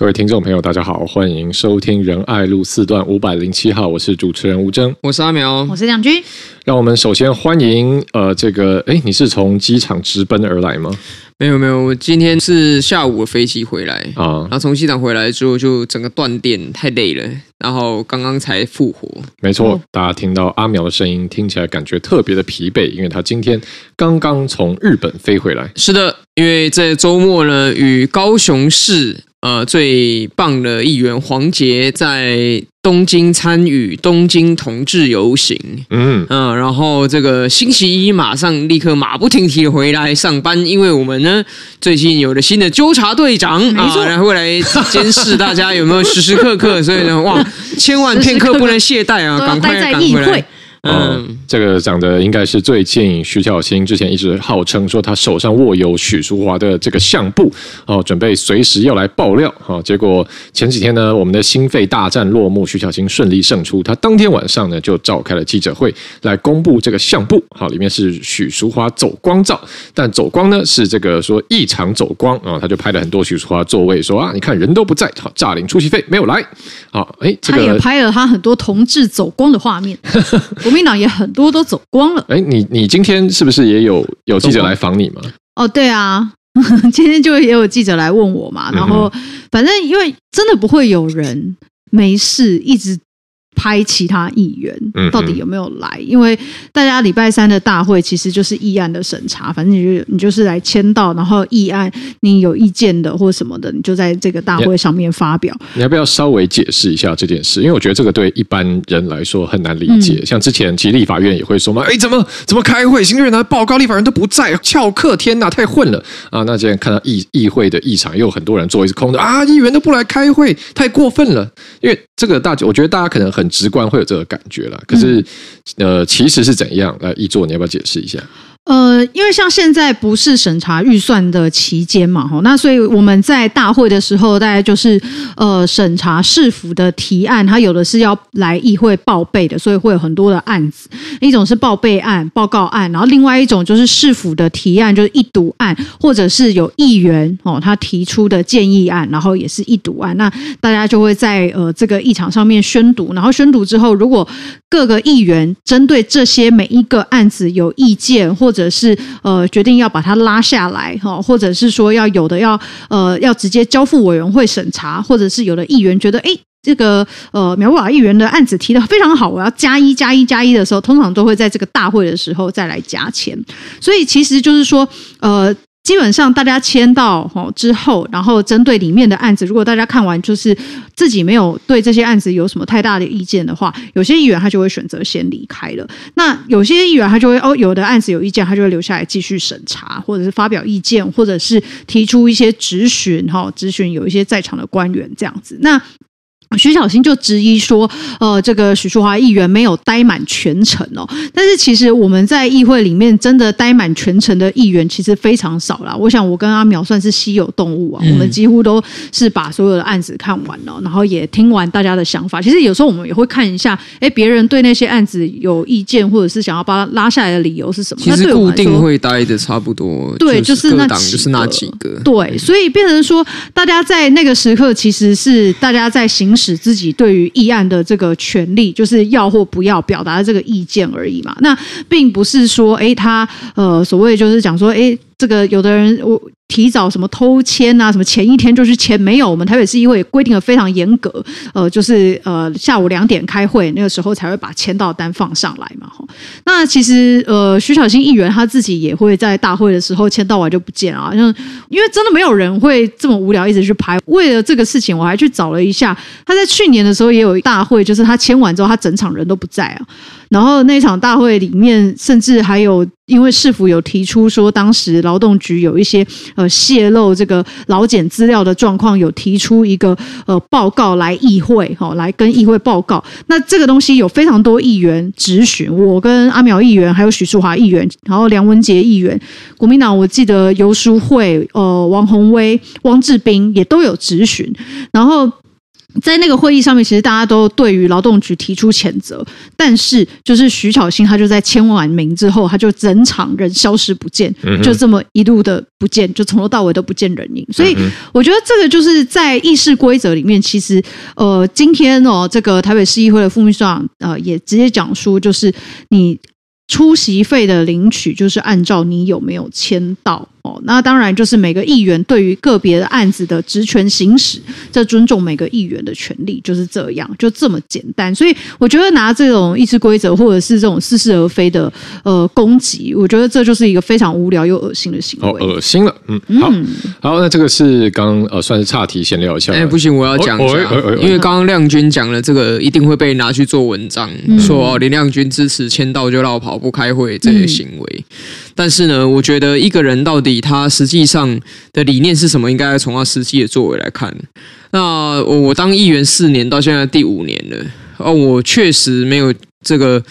各位听众朋友，大家好，欢迎收听仁爱路四段五百零七号，我是主持人吴征，我是阿苗，我是亮君。让我们首先欢迎呃，这个哎，你是从机场直奔而来吗？没有没有，我今天是下午的飞机回来啊，然后从机场回来之后就整个断电，太累了，然后刚刚才复活。没错，大家听到阿苗的声音，听起来感觉特别的疲惫，因为他今天刚刚从日本飞回来。是的，因为在周末呢，与高雄市。呃，最棒的议员黄杰在东京参与东京同志游行，嗯。嗯、呃，然后这个星期一马上立刻马不停蹄的回来上班，因为我们呢最近有了新的纠察队长。啊，然后会来监视大家有没有时时刻刻，所以呢，哇，千万片刻不能懈怠啊，赶快赶回来。嗯，这个讲的应该是最近徐巧芯之前一直号称说他手上握有许淑华的这个相簿哦，准备随时要来爆料哈。结果前几天呢，我们的心肺大战落幕，徐巧芯顺利胜出。他当天晚上呢就召开了记者会来公布这个相簿，好，里面是许淑华走光照，但走光呢是这个说异常走光啊，他就拍了很多许淑华座位，说啊，你看人都不在，好，诈领出席费没有来，好，哎，这个、他也拍了他很多同志走光的画面。国民党也很多都走光了。哎，你你今天是不是也有有记者来访你吗？哦，对啊，今天就也有记者来问我嘛。然后，反正因为真的不会有人没事一直。拍其他议员到底有没有来？因为大家礼拜三的大会其实就是议案的审查，反正你就你就是来签到，然后议案你有意见的或什么的，你就在这个大会上面发表。你要不要稍微解释一下这件事？因为我觉得这个对一般人来说很难理解。嗯、像之前其实立法院也会说嘛，哎，怎么怎么开会？行政院的报告，立法院都不在，翘课，天哪，太混了啊！那今天看到议议会的议场又有很多人座位是空的啊，议员都不来开会，太过分了。因为这个大，我觉得大家可能很。直观会有这个感觉了，可是，呃，其实是怎样？来，议座，你要不要解释一下？呃，因为像现在不是审查预算的期间嘛，吼，那所以我们在大会的时候，大概就是呃审查市府的提案，它有的是要来议会报备的，所以会有很多的案子。一种是报备案、报告案，然后另外一种就是市府的提案，就是一读案，或者是有议员哦他提出的建议案，然后也是一读案。那大家就会在呃这个议场上面宣读，然后宣读之后，如果各个议员针对这些每一个案子有意见或或者是呃决定要把它拉下来哈，或者是说要有的要呃要直接交付委员会审查，或者是有的议员觉得哎这个呃苗博雅议员的案子提的非常好，我要加一加一加一的时候，通常都会在这个大会的时候再来加钱，所以其实就是说呃。基本上大家签到之后，然后针对里面的案子，如果大家看完就是自己没有对这些案子有什么太大的意见的话，有些议员他就会选择先离开了。那有些议员他就会哦，有的案子有意见，他就会留下来继续审查，或者是发表意见，或者是提出一些质询哈，质询有一些在场的官员这样子。那徐小新就质疑说，呃，这个许淑华议员没有待满全程哦。但是其实我们在议会里面真的待满全程的议员其实非常少啦。我想我跟阿苗算是稀有动物啊，我们几乎都是把所有的案子看完了，然后也听完大家的想法。其实有时候我们也会看一下，哎，别人对那些案子有意见，或者是想要把它拉下来的理由是什么？其实固定会待的差不多，对，就是那就是那几个。对，所以变成说，大家在那个时刻其实是大家在行。使自己对于议案的这个权利，就是要或不要表达的这个意见而已嘛。那并不是说，哎，他呃，所谓就是讲说，哎。这个有的人我提早什么偷签啊，什么前一天就去签，没有。我们台北市议会规定的非常严格，呃，就是呃下午两点开会，那个时候才会把签到单放上来嘛。哈，那其实呃徐小新议员他自己也会在大会的时候签到完就不见啊，像因为真的没有人会这么无聊一直去排。为了这个事情，我还去找了一下，他在去年的时候也有大会，就是他签完之后，他整场人都不在啊。然后那场大会里面，甚至还有因为市府有提出说，当时劳动局有一些呃泄露这个劳检资料的状况，有提出一个呃报告来议会，哈，来跟议会报告。那这个东西有非常多议员质询，我跟阿苗议员，还有许淑华议员，然后梁文杰议员，国民党我记得游淑慧、呃王宏威、汪志斌也都有质询，然后。在那个会议上面，其实大家都对于劳动局提出谴责，但是就是徐巧芯他就在签完名之后，他就整场人消失不见，就这么一路的不见，就从头到尾都不见人影。所以我觉得这个就是在议事规则里面，其实呃，今天哦，这个台北市议会的副秘书长呃也直接讲说，就是你出席费的领取，就是按照你有没有签到。哦，那当然就是每个议员对于个别的案子的职权行使，这尊重每个议员的权利，就是这样，就这么简单。所以我觉得拿这种议事规则或者是这种似是而非的呃攻击，我觉得这就是一个非常无聊又恶心的行为。哦，恶心了，嗯，好，嗯、好，那这个是刚呃算是岔题闲聊一下。哎，不行，我要讲一下，哦哦哦哦、因为刚刚亮君讲了这个一定会被拿去做文章，嗯、说林亮君支持签到就绕跑不开会这些行为。嗯但是呢，我觉得一个人到底以他实际上的理念是什么，应该从他实际的作为来看。那我我当议员四年，到现在第五年了，哦，我确实没有这个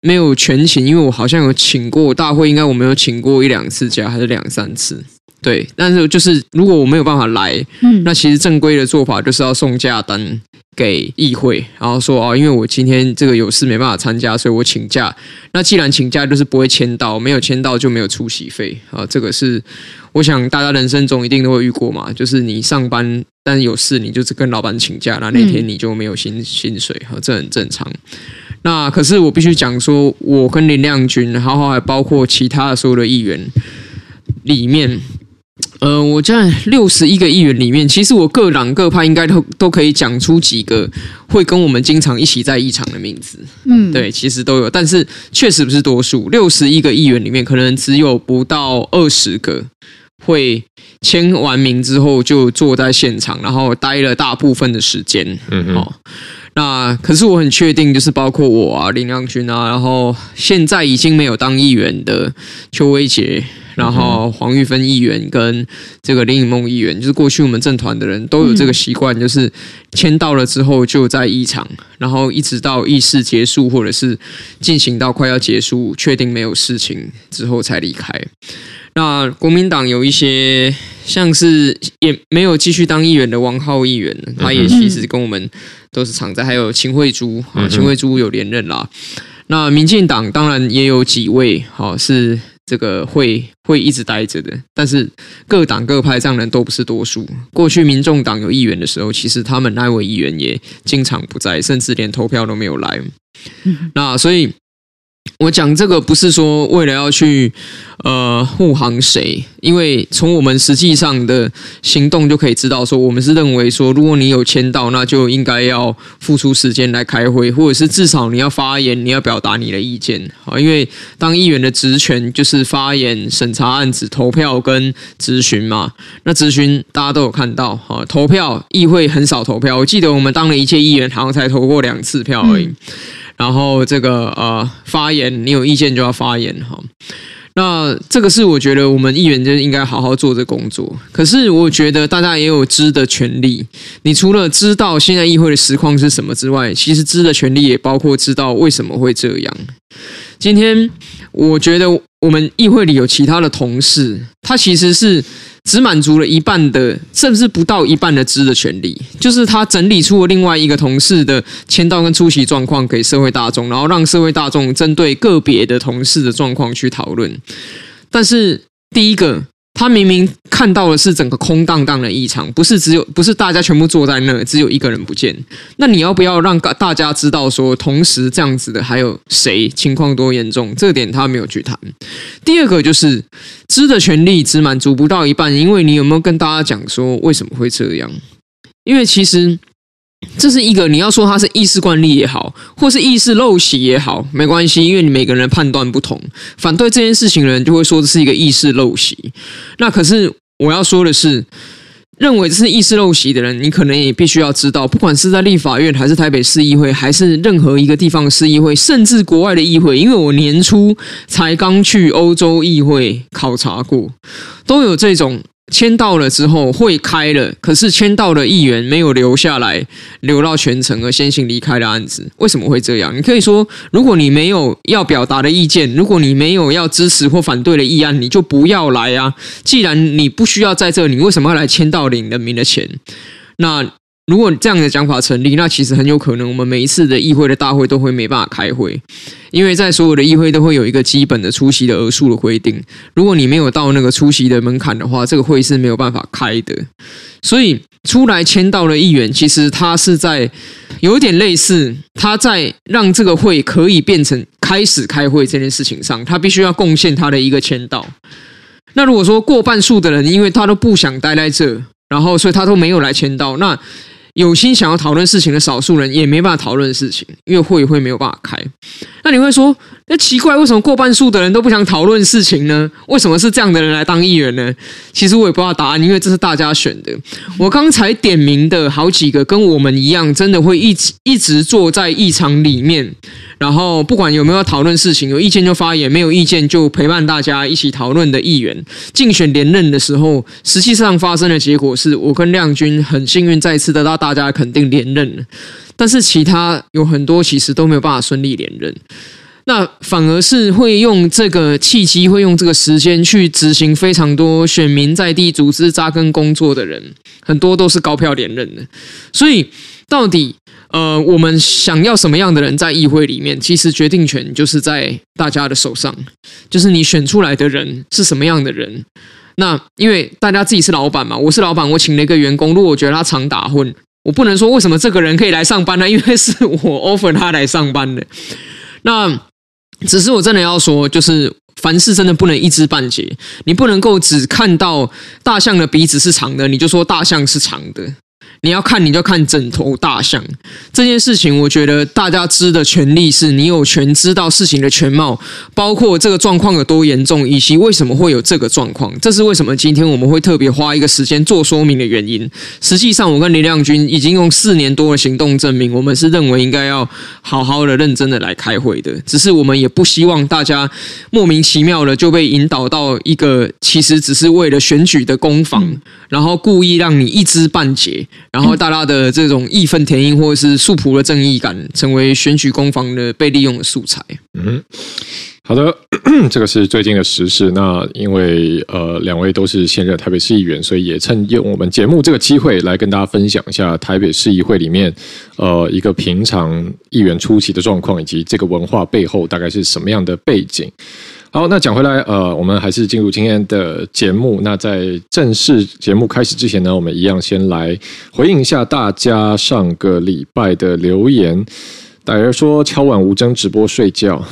没有全勤，因为我好像有请过大会，应该我没有请过一两次假，还是两三次。对，但是就是如果我没有办法来，嗯，那其实正规的做法就是要送假单。给议会，然后说哦，因为我今天这个有事没办法参加，所以我请假。那既然请假，就是不会签到，没有签到就没有出席费啊。这个是我想大家人生中一定都会遇过嘛，就是你上班但是有事，你就是跟老板请假，那那天你就没有薪薪水，哈，这很正常。那可是我必须讲说，我跟林亮君，然后还包括其他的所有的议员里面。呃，我在六十一个议员里面，其实我各党各派应该都都可以讲出几个会跟我们经常一起在议场的名字。嗯，对，其实都有，但是确实不是多数。六十一个议员里面，可能只有不到二十个会签完名之后就坐在现场，然后待了大部分的时间。嗯嗯。好，那可是我很确定，就是包括我啊，林亮君啊，然后现在已经没有当议员的邱威杰。然后黄玉芬议员跟这个林颖梦议员，就是过去我们政团的人都有这个习惯，就是签到了之后就在议场，然后一直到议事结束或者是进行到快要结束，确定没有事情之后才离开。那国民党有一些像是也没有继续当议员的王浩议员，他也其实跟我们都是常在，还有秦惠珠啊，秦惠珠有连任啦。那民进党当然也有几位，好是。这个会会一直待着的，但是各党各派这样的人都不是多数。过去民众党有议员的时候，其实他们那位议员也经常不在，甚至连投票都没有来。那所以。我讲这个不是说为了要去呃护航谁，因为从我们实际上的行动就可以知道，说我们是认为说，如果你有签到，那就应该要付出时间来开会，或者是至少你要发言，你要表达你的意见啊。因为当议员的职权就是发言、审查案子、投票跟咨询嘛。那咨询大家都有看到哈，投票议会很少投票，我记得我们当了一届议员，好像才投过两次票而已。然后这个呃发言，你有意见就要发言哈。那这个是我觉得我们议员就应该好好做这工作。可是我觉得大家也有知的权利。你除了知道现在议会的实况是什么之外，其实知的权利也包括知道为什么会这样。今天我觉得我们议会里有其他的同事，他其实是。只满足了一半的，甚至不到一半的知的权利，就是他整理出了另外一个同事的签到跟出席状况给社会大众，然后让社会大众针对个别的同事的状况去讨论。但是第一个。他明明看到的是整个空荡荡的议场，不是只有不是大家全部坐在那，只有一个人不见。那你要不要让大家知道说，同时这样子的还有谁，情况多严重？这点他没有去谈。第二个就是知的权利只满足不到一半，因为你有没有跟大家讲说为什么会这样？因为其实。这是一个你要说它是议事惯例也好，或是议事陋习也好，没关系，因为你每个人的判断不同。反对这件事情的人就会说这是一个议事陋习。那可是我要说的是，认为这是议事陋习的人，你可能也必须要知道，不管是在立法院，还是台北市议会，还是任何一个地方的市议会，甚至国外的议会，因为我年初才刚去欧洲议会考察过，都有这种。签到了之后会开了，可是签到的议员没有留下来，留到全程而先行离开的案子，为什么会这样？你可以说，如果你没有要表达的意见，如果你没有要支持或反对的议案，你就不要来啊！既然你不需要在这，你为什么要来签到领人民的钱？那如果这样的讲法成立，那其实很有可能我们每一次的议会的大会都会没办法开会，因为在所有的议会都会有一个基本的出席的额数的规定。如果你没有到那个出席的门槛的话，这个会是没有办法开的。所以出来签到的议员，其实他是在有点类似，他在让这个会可以变成开始开会这件事情上，他必须要贡献他的一个签到。那如果说过半数的人，因为他都不想待在这，然后所以他都没有来签到，那有心想要讨论事情的少数人也没办法讨论事情，因为会会没有办法开。那你会说，那奇怪，为什么过半数的人都不想讨论事情呢？为什么是这样的人来当议员呢？其实我也不知道答案，因为这是大家选的。我刚才点名的好几个跟我们一样，真的会一直一直坐在议场里面。然后不管有没有讨论事情，有意见就发言，没有意见就陪伴大家一起讨论的议员，竞选连任的时候，实际上发生的结果是我跟亮君很幸运再次得到大家肯定连任，但是其他有很多其实都没有办法顺利连任，那反而是会用这个契机，会用这个时间去执行非常多选民在地组织扎根工作的人，很多都是高票连任的，所以到底。呃，我们想要什么样的人在议会里面，其实决定权就是在大家的手上，就是你选出来的人是什么样的人。那因为大家自己是老板嘛，我是老板，我请了一个员工，如果我觉得他常打混，我不能说为什么这个人可以来上班呢？因为是我 offer 他来上班的。那只是我真的要说，就是凡事真的不能一知半解，你不能够只看到大象的鼻子是长的，你就说大象是长的。你要看，你就看枕头大象这件事情。我觉得大家知的权利是你有权知道事情的全貌，包括这个状况有多严重，以及为什么会有这个状况。这是为什么今天我们会特别花一个时间做说明的原因。实际上，我跟林亮君已经用四年多的行动证明，我们是认为应该要好好的、认真的来开会的。只是我们也不希望大家莫名其妙的就被引导到一个其实只是为了选举的攻防，然后故意让你一知半解。然后大家的这种义愤填膺，或者是素朴的正义感，成为选举攻防的被利用的素材。嗯，好的，这个是最近的时事。那因为呃，两位都是现任台北市议员，所以也趁用我们节目这个机会来跟大家分享一下台北市议会里面呃一个平常议员出席的状况，以及这个文化背后大概是什么样的背景。好，那讲回来，呃，我们还是进入今天的节目。那在正式节目开始之前呢，我们一样先来回应一下大家上个礼拜的留言。大家说敲碗吴峥直播睡觉，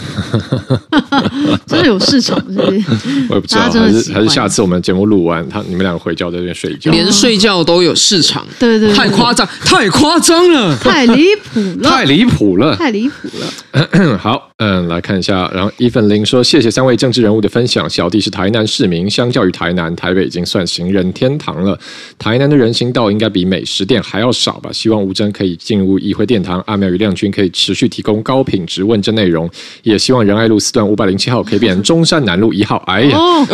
真的有市场是不是？我也不知道，还是还是下次我们节目录完，他你们两个回家在这边睡觉，连睡觉都有市场，对对，太夸张，太夸张了，太离谱了，太离谱了，太离谱了。好，嗯，来看一下，然后伊粉玲说：“谢谢三位政治人物的分享，小弟是台南市民，相较于台南，台北已经算行人天堂了。台南的人行道应该比美食店还要少吧？希望吴峥可以进入议会殿堂，阿苗与亮君可以。”持续提供高品质问政内容，也希望仁爱路四段五百零七号可以变成中山南路一号。哎呀，哦，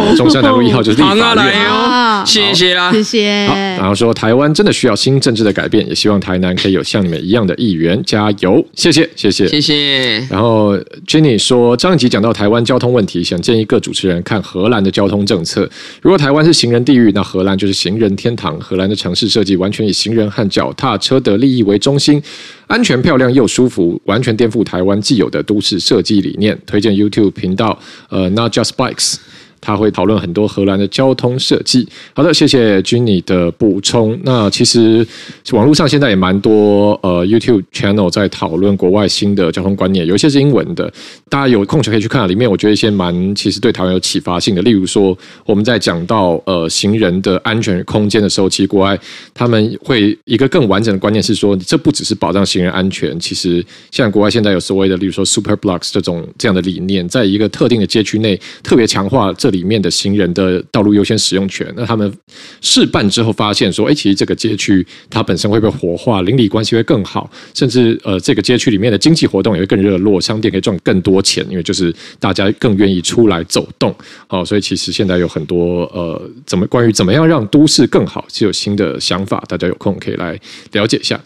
哦，中山南路一号就是立法院。谢谢啦，谢谢。好，然后说台湾真的需要新政治的改变，也希望台南可以有像你们一样的议员，加油！谢谢，谢谢，谢谢。然后 Jenny 说，上一集讲到台湾交通问题，想建议各主持人看荷兰的交通政策。如果台湾是行人地狱，那荷兰就是行人天堂。荷兰的城市设计完全以行人和脚踏车的利益为中心，安全、漂亮又舒服，完全颠覆台湾既有的都市设计理念。推荐 YouTube 频道，呃，Not Just Bikes。他会讨论很多荷兰的交通设计。好的，谢谢 Jenny 的补充。那其实网络上现在也蛮多呃 YouTube channel 在讨论国外新的交通观念，有一些是英文的，大家有空就可以去看。里面我觉得一些蛮其实对台湾有启发性的，例如说我们在讲到呃行人的安全空间的时候，其实国外他们会一个更完整的观念是说，这不只是保障行人安全，其实像国外现在有所谓的，例如说 Super Blocks 这种这样的理念，在一个特定的街区内特别强化这这里面的行人的道路优先使用权，那他们试办之后发现说，哎，其实这个街区它本身会被活化，邻里关系会更好，甚至呃，这个街区里面的经济活动也会更热络，商店可以赚更多钱，因为就是大家更愿意出来走动。哦，所以其实现在有很多呃，怎么关于怎么样让都市更好，是有新的想法，大家有空可以来了解一下。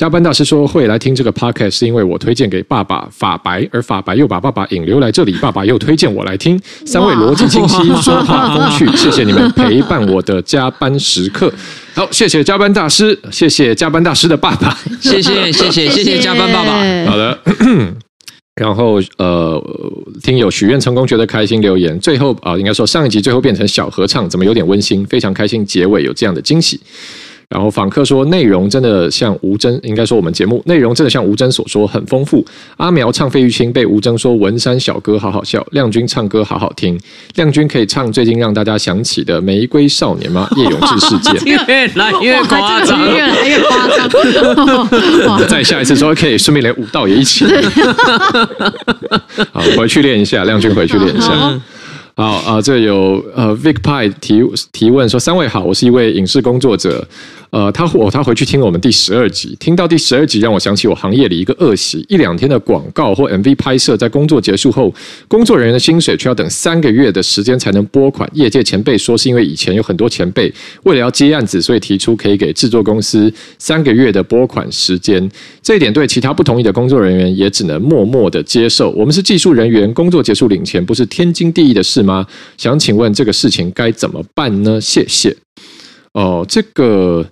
加班大师说会来听这个 podcast 是因为我推荐给爸爸法白，而法白又把爸爸引流来这里，爸爸又推荐我来听。三位逻辑清晰，说话风趣，谢谢你们陪伴我的加班时刻。好，谢谢加班大师，谢谢加班大师的爸爸，谢谢谢谢谢谢加班爸爸。好的。然后呃，听友许愿成功，觉得开心留言。最后啊、呃，应该说上一集最后变成小合唱，怎么有点温馨？非常开心，结尾有这样的惊喜。然后访客说，内容真的像吴峥，应该说我们节目内容真的像吴峥所说很丰富。阿苗唱费玉清，被吴峥说文山小哥好好笑。亮君唱歌好好听，亮君可以唱最近让大家想起的《玫瑰少年》吗？叶永志事件 越来越夸张，越来越夸张。再下一次说可以顺便连舞蹈也一起。好，回去练一下，亮君回去练一下。好啊、呃，这有呃，Vic Pie 提提问说：三位好，我是一位影视工作者。呃，他我他回去听了我们第十二集，听到第十二集让我想起我行业里一个恶习：一两天的广告或 MV 拍摄，在工作结束后，工作人员的薪水却要等三个月的时间才能拨款。业界前辈说是因为以前有很多前辈为了要接案子，所以提出可以给制作公司三个月的拨款时间。这一点对其他不同意的工作人员也只能默默的接受。我们是技术人员，工作结束领钱不是天经地义的事吗？想请问这个事情该怎么办呢？谢谢。哦，这个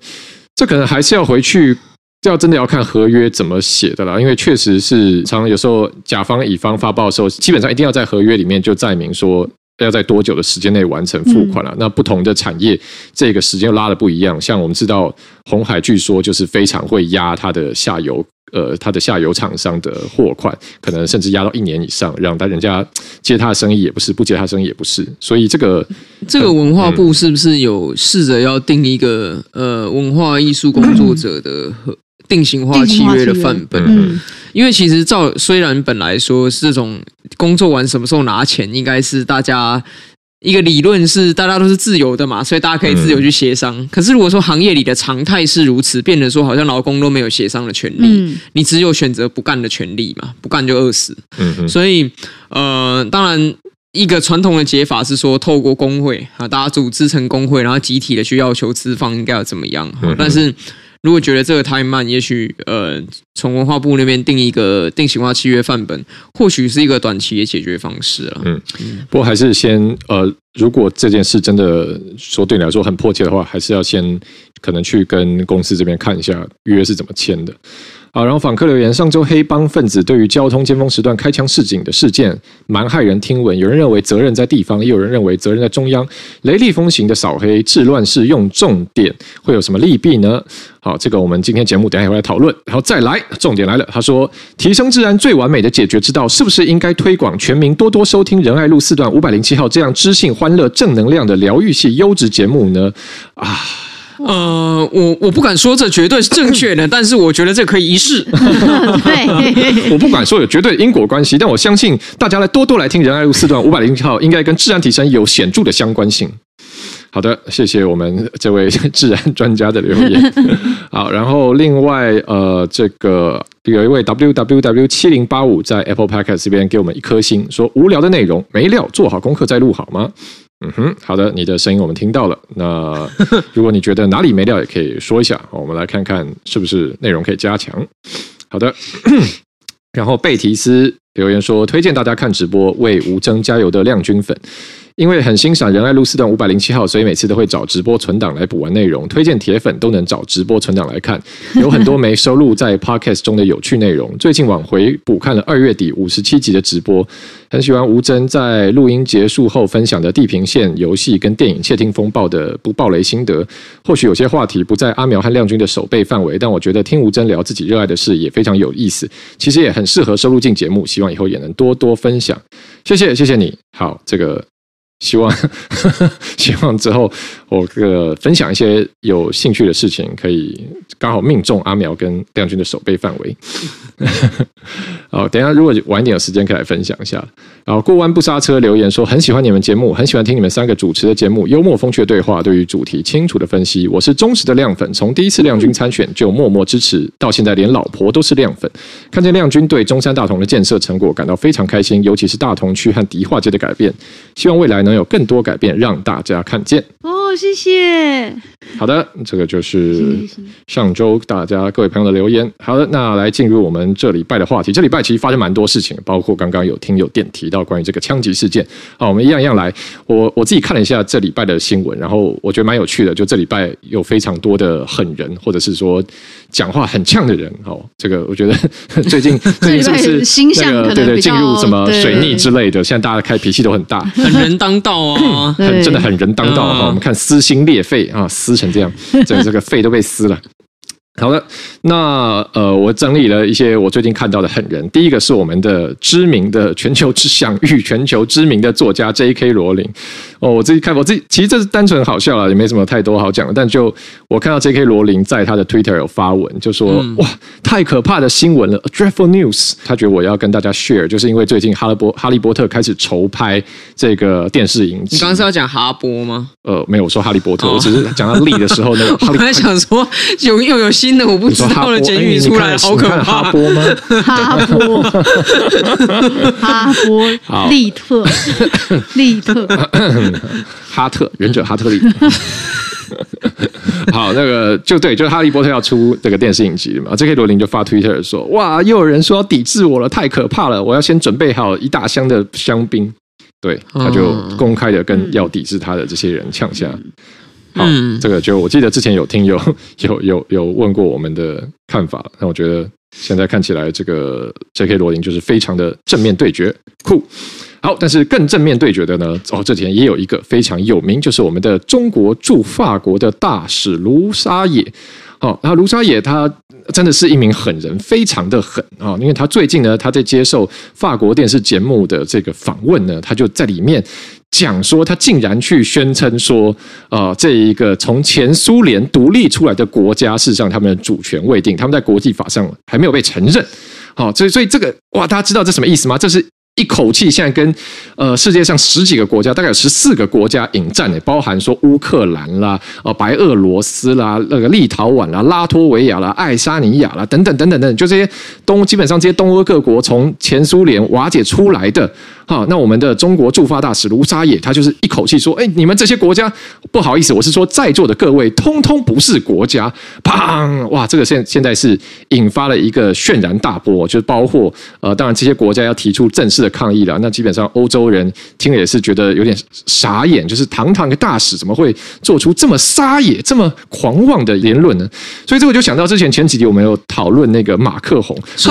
这可能还是要回去，要真的要看合约怎么写的啦。因为确实是常常有时候甲方乙方发报的时候，基本上一定要在合约里面就载明说要在多久的时间内完成付款了。嗯、那不同的产业，这个时间又拉的不一样。像我们知道红海，据说就是非常会压它的下游。呃，他的下游厂商的货款可能甚至压到一年以上，让他人家接他的生意也不是，不接他的生意也不是，所以这个这个文化部是不是有试着要定一个呃文化艺术工作者的定型化契约的范本？嗯，因为其实照虽然本来说是这种工作完什么时候拿钱，应该是大家。一个理论是大家都是自由的嘛，所以大家可以自由去协商。嗯、可是如果说行业里的常态是如此，变得说好像劳工都没有协商的权利，嗯、你只有选择不干的权利嘛，不干就饿死。所以呃，当然一个传统的解法是说，透过工会啊，大家组织成工会，然后集体的去要求资方应该要怎么样。嗯、但是。如果觉得这个太慢，也许呃，从文化部那边定一个定型化契约范本，或许是一个短期的解决方式了。嗯，不过还是先呃，如果这件事真的说对你来说很迫切的话，还是要先可能去跟公司这边看一下约是怎么签的。好，然后访客留言：上周黑帮分子对于交通尖峰时段开枪示警的事件，蛮骇人听闻。有人认为责任在地方，也有人认为责任在中央。雷厉风行的扫黑治乱是用重点，会有什么利弊呢？好，这个我们今天节目等一下会来讨论。然后再来，重点来了。他说，提升治安最完美的解决之道，是不是应该推广全民多多收听仁爱路四段五百零七号这样知性、欢乐、正能量的疗愈系优质节目呢？啊。呃，我我不敢说这绝对是正确的，但是我觉得这可以一试。对，我不敢说有绝对因果关系，但我相信大家来多多来听仁爱路四段五百零七号，应该跟治安提升有显著的相关性。好的，谢谢我们这位治安专家的留言。好，然后另外呃，这个有一位 www 七零八五在 Apple Podcast 这边给我们一颗星，说无聊的内容没料，做好功课再录好吗？嗯哼，好的，你的声音我们听到了。那 如果你觉得哪里没料，也可以说一下，我们来看看是不是内容可以加强。好的，然后贝提斯留言说，推荐大家看直播，为吴征加油的亮君粉。因为很欣赏仁爱路四段五百零七号，所以每次都会找直播存档来补完内容。推荐铁粉都能找直播存档来看，有很多没收录在 Podcast 中的有趣内容。最近往回补看了二月底五十七集的直播，很喜欢吴真在录音结束后分享的《地平线》游戏跟电影《窃听风暴》的不爆雷心得。或许有些话题不在阿苗和亮君的手背范围，但我觉得听吴真聊自己热爱的事也非常有意思。其实也很适合收录进节目，希望以后也能多多分享。谢谢，谢谢你。好，这个。希望呵呵 希望之后我个分享一些有兴趣的事情，可以刚好命中阿苗跟亮君的手背范围。好，等一下如果晚一点有时间，可以来分享一下。然后过弯不刹车留言说很喜欢你们节目，很喜欢听你们三个主持的节目，幽默风趣的对话，对于主题清楚的分析。我是忠实的亮粉，从第一次亮君参选就默默支持，到现在连老婆都是亮粉。看见亮君对中山大同的建设成果感到非常开心，尤其是大同区和迪化街的改变，希望未来能有更多改变让大家看见。哦，谢谢。好的，这个就是上周大家各位朋友的留言。好的，那来进入我们这礼拜的话题。这礼拜其实发生蛮多事情，包括刚刚有听友电提到关于这个枪击事件。好，我们一样一样来。我 我自己看了一下这礼拜的新闻，然后我觉得蛮有趣的。就这礼拜有非常多的狠人，或者是说讲话很呛的人。哦，这个我觉得 最近 最近是不是星象可能对对进入什么水逆之类的？现在大家开脾气都很大，很人当道啊，很真的很人当道哈。我们看撕心裂肺啊，撕成这样，整这个肺都被撕了。好的，那呃，我整理了一些我最近看到的狠人。第一个是我们的知名的全球之享誉全球知名的作家 J.K. 罗琳。哦，我自己看，我自己其实这是单纯好笑了，也没什么太多好讲的。但就我看到 J.K. 罗琳在他的 Twitter 有发文，就说、嗯、哇，太可怕的新闻了 dreadful news。他觉得我要跟大家 share，就是因为最近哈利波哈利波特开始筹拍这个电视影集。你刚刚是要讲哈波吗？呃，没有，我说哈利波特，哦、我只是讲到利的时候那个。我还想说有又有新。新的我不知道了，监狱出来好可怕。哈波吗？哈波，哈波，利特，利特，哈特，忍者哈特利。好，那个就对，就是哈利波特要出这个电视影集嘛。J.K. 罗琳就发 Twitter 说：“哇，又有人说要抵制我了，太可怕了！我要先准备好一大箱的香槟。”对，他就公开的跟要抵制他的这些人呛下。好，这个就我记得之前有听有 有有有问过我们的看法，那我觉得现在看起来这个 J.K. 罗琳就是非常的正面对决，酷。好，但是更正面对决的呢，哦，这几天也有一个非常有名，就是我们的中国驻法国的大使卢沙野。哦，然后卢沙野他真的是一名狠人，非常的狠啊！因为他最近呢，他在接受法国电视节目的这个访问呢，他就在里面。讲说他竟然去宣称说，呃，这一个从前苏联独立出来的国家，事实上他们的主权未定，他们在国际法上还没有被承认。好，所以所以这个哇，大家知道这什么意思吗？这是。一口气现在跟呃世界上十几个国家，大概有十四个国家引战诶，包含说乌克兰啦、呃白俄罗斯啦、那个立陶宛啦、拉脱维亚啦、爱沙尼亚啦等等等等等，就这些东基本上这些东欧各国从前苏联瓦解出来的。好，那我们的中国驻法大使卢沙野，他就是一口气说：“哎，你们这些国家，不好意思，我是说在座的各位，通通不是国家。”砰！哇，这个现现在是引发了一个轩然大波，就是包括呃，当然这些国家要提出正式的抗议了。那基本上欧洲人听了也是觉得有点傻眼，就是堂堂一个大使怎么会做出这么撒野、这么狂妄的言论呢？所以这我就想到之前前几集我们有讨论那个马克宏，是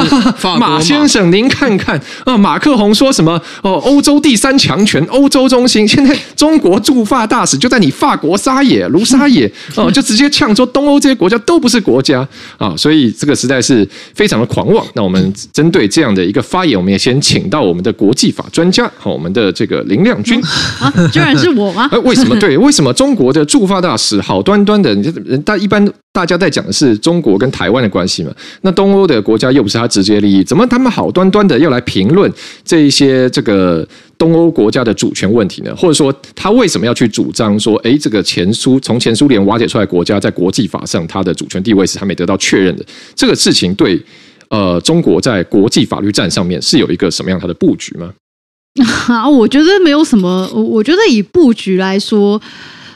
马先生，您看看啊，马克宏说什么？哦，欧洲第三强权，欧洲中心。现在中国驻法大使就在你法国撒野，卢撒野 哦，就直接呛说东欧这些国家都不是国家啊，所以这个实在是非常的狂妄。那我们针对这样的一个发言，我们也先请到我们的国际法专家，好，我们的这个林亮君 啊，居然是我吗？为什么？对，为什么中国的驻法大使好端端的，人大一般大家在讲的是中国跟台湾的关系嘛？那东欧的国家又不是他直接利益，怎么他们好端端的要来评论这一些这个？东欧国家的主权问题呢，或者说他为什么要去主张说，诶，这个前苏从前苏联瓦解出来国家在国际法上它的主权地位是还没得到确认的，这个事情对呃中国在国际法律战上面是有一个什么样它的布局吗？啊，我觉得没有什么，我觉得以布局来说，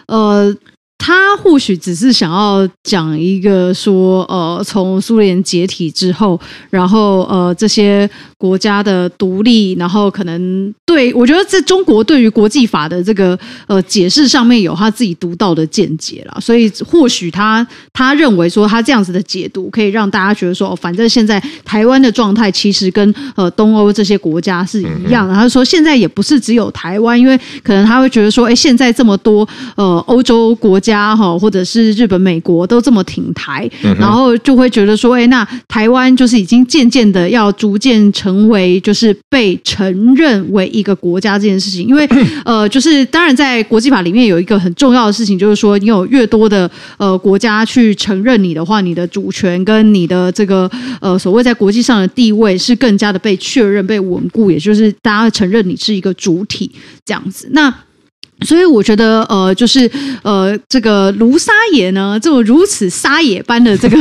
呃。他或许只是想要讲一个说，呃，从苏联解体之后，然后呃，这些国家的独立，然后可能对我觉得在中国对于国际法的这个呃解释上面有他自己独到的见解啦，所以或许他他认为说他这样子的解读可以让大家觉得说，哦，反正现在台湾的状态其实跟呃东欧这些国家是一样的。他说现在也不是只有台湾，因为可能他会觉得说，哎，现在这么多呃欧洲国家。家哈，或者是日本、美国都这么挺台，然后就会觉得说，哎，那台湾就是已经渐渐的要逐渐成为就是被承认为一个国家这件事情。因为 呃，就是当然在国际法里面有一个很重要的事情，就是说你有越多的呃国家去承认你的话，你的主权跟你的这个呃所谓在国际上的地位是更加的被确认、被稳固，也就是大家承认你是一个主体这样子。那所以我觉得，呃，就是呃，这个卢沙野呢，这么如此撒野般的这个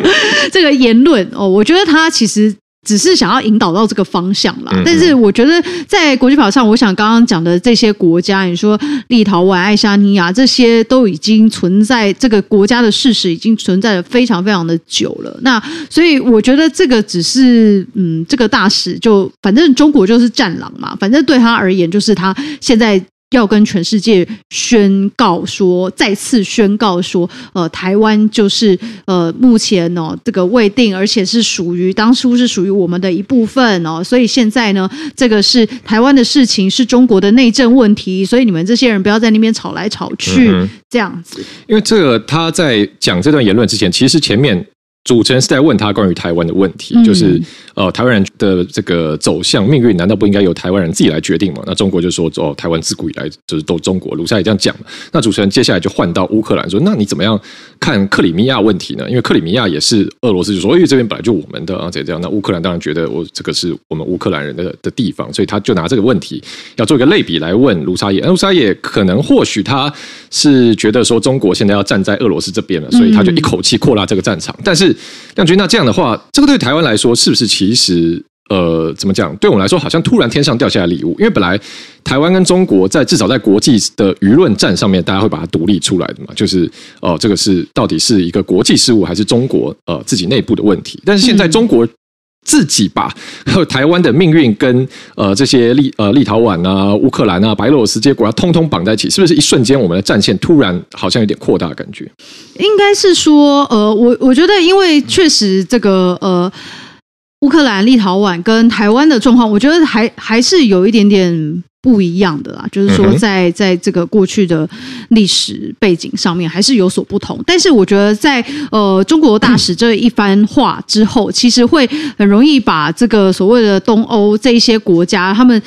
这个言论哦，我觉得他其实只是想要引导到这个方向啦。嗯嗯，但是我觉得在国际法上，我想刚刚讲的这些国家，你说立陶宛、爱沙尼亚这些都已经存在这个国家的事实，已经存在了非常非常的久了。那所以我觉得这个只是嗯，这个大使就反正中国就是战狼嘛，反正对他而言就是他现在。要跟全世界宣告说，再次宣告说，呃，台湾就是呃，目前哦，这个未定，而且是属于当初是属于我们的一部分哦，所以现在呢，这个是台湾的事情，是中国的内政问题，所以你们这些人不要在那边吵来吵去，这样子。因为这个他在讲这段言论之前，其实前面。主持人是在问他关于台湾的问题，就是呃，台湾人的这个走向命运，难道不应该由台湾人自己来决定吗？那中国就说哦，台湾自古以来就是都中国，卢沙也这样讲。那主持人接下来就换到乌克兰说，那你怎么样看克里米亚问题呢？因为克里米亚也是俄罗斯就说，因为这边本来就我们的啊，这样。那乌克兰当然觉得我这个是我们乌克兰人的的地方，所以他就拿这个问题要做一个类比来问卢沙野。卢沙野可能或许他是觉得说中国现在要站在俄罗斯这边了，所以他就一口气扩大这个战场，但是。亮君，那这样的话，这个对台湾来说，是不是其实呃，怎么讲？对我们来说，好像突然天上掉下来礼物。因为本来台湾跟中国在至少在国际的舆论战上面，大家会把它独立出来的嘛，就是哦、呃，这个是到底是一个国际事务，还是中国呃自己内部的问题？但是现在中国。自己把 台湾的命运跟呃这些立呃立陶宛啊、乌克兰啊、白俄罗斯这些国家通通绑在一起，是不是一瞬间我们的战线突然好像有点扩大的感觉？应该是说，呃，我我觉得，因为确实这个呃乌克兰、立陶宛跟台湾的状况，我觉得还还是有一点点。不一样的啦，就是说在在这个过去的历史背景上面还是有所不同。但是我觉得在呃中国大使这一番话之后，其实会很容易把这个所谓的东欧这一些国家，他们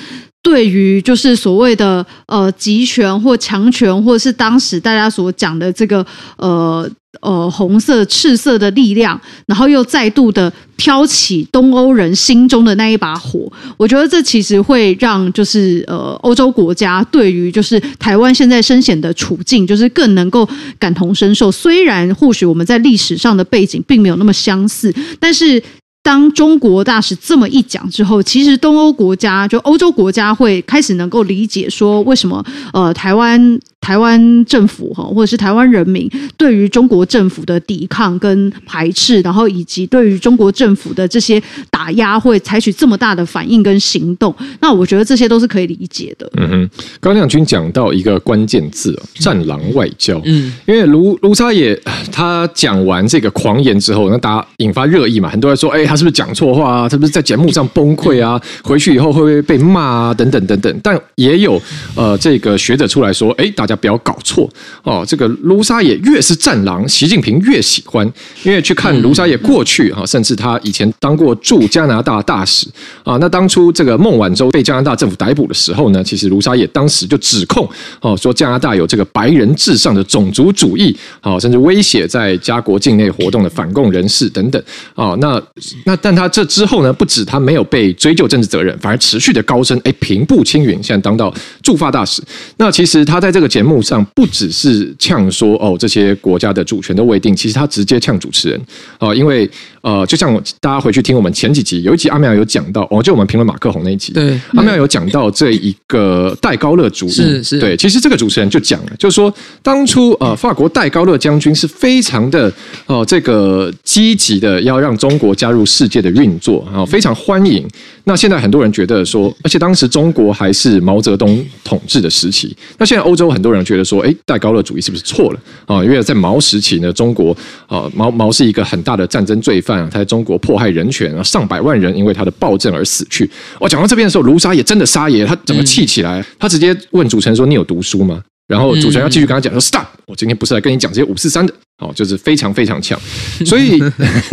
对于就是所谓的呃集权或强权，或者是当时大家所讲的这个呃。呃，红色、赤色的力量，然后又再度的挑起东欧人心中的那一把火。我觉得这其实会让就是呃欧洲国家对于就是台湾现在深陷的处境，就是更能够感同身受。虽然或许我们在历史上的背景并没有那么相似，但是当中国大使这么一讲之后，其实东欧国家就欧洲国家会开始能够理解说为什么呃台湾。台湾政府哈，或者是台湾人民对于中国政府的抵抗跟排斥，然后以及对于中国政府的这些打压，会采取这么大的反应跟行动，那我觉得这些都是可以理解的。嗯哼，刚刚亮君讲到一个关键字“战狼外交”，嗯，因为卢卢沙野他讲完这个狂言之后，那大家引发热议嘛，很多人说，哎，他是不是讲错话啊？他是不是在节目上崩溃啊？回去以后会不会被骂啊？等等等等。但也有呃这个学者出来说，哎，大家。不要搞错哦！这个卢沙野越是战狼，习近平越喜欢。因为去看卢沙野过去啊，甚至他以前当过驻加拿大大使啊。那当初这个孟晚舟被加拿大政府逮捕的时候呢，其实卢沙野当时就指控哦，说加拿大有这个白人至上的种族主义，哦，甚至威胁在加国境内活动的反共人士等等哦。那那但他这之后呢，不止他没有被追究政治责任，反而持续的高升，哎，平步青云，现在当到驻法大使。那其实他在这个节目。上不只是呛说哦，这些国家的主权都未定，其实他直接呛主持人啊，因为呃，就像大家回去听我们前几集，有一集阿妙有讲到哦，就我们评论马克宏那一集，对，阿妙有讲到这一个戴高乐主义，是。是，对，其实这个主持人就讲了，就是说当初呃，法国戴高乐将军是非常的哦，这个积极的要让中国加入世界的运作啊，非常欢迎。那现在很多人觉得说，而且当时中国还是毛泽东统治的时期，那现在欧洲很多人觉得说，哎，戴高乐主义是不是错了？啊？因为在毛时期呢，中国啊，毛毛是一个很大的战争罪犯，他在中国迫害人权，上百万人因为他的暴政而死去。我讲到这边的时候，卢沙也真的撒野，他整个气起来，他直接问主持人说：“你有读书吗？”然后主持人要继续跟他讲说：“Stop！我今天不是来跟你讲这些五四三的。”哦，就是非常非常强，所以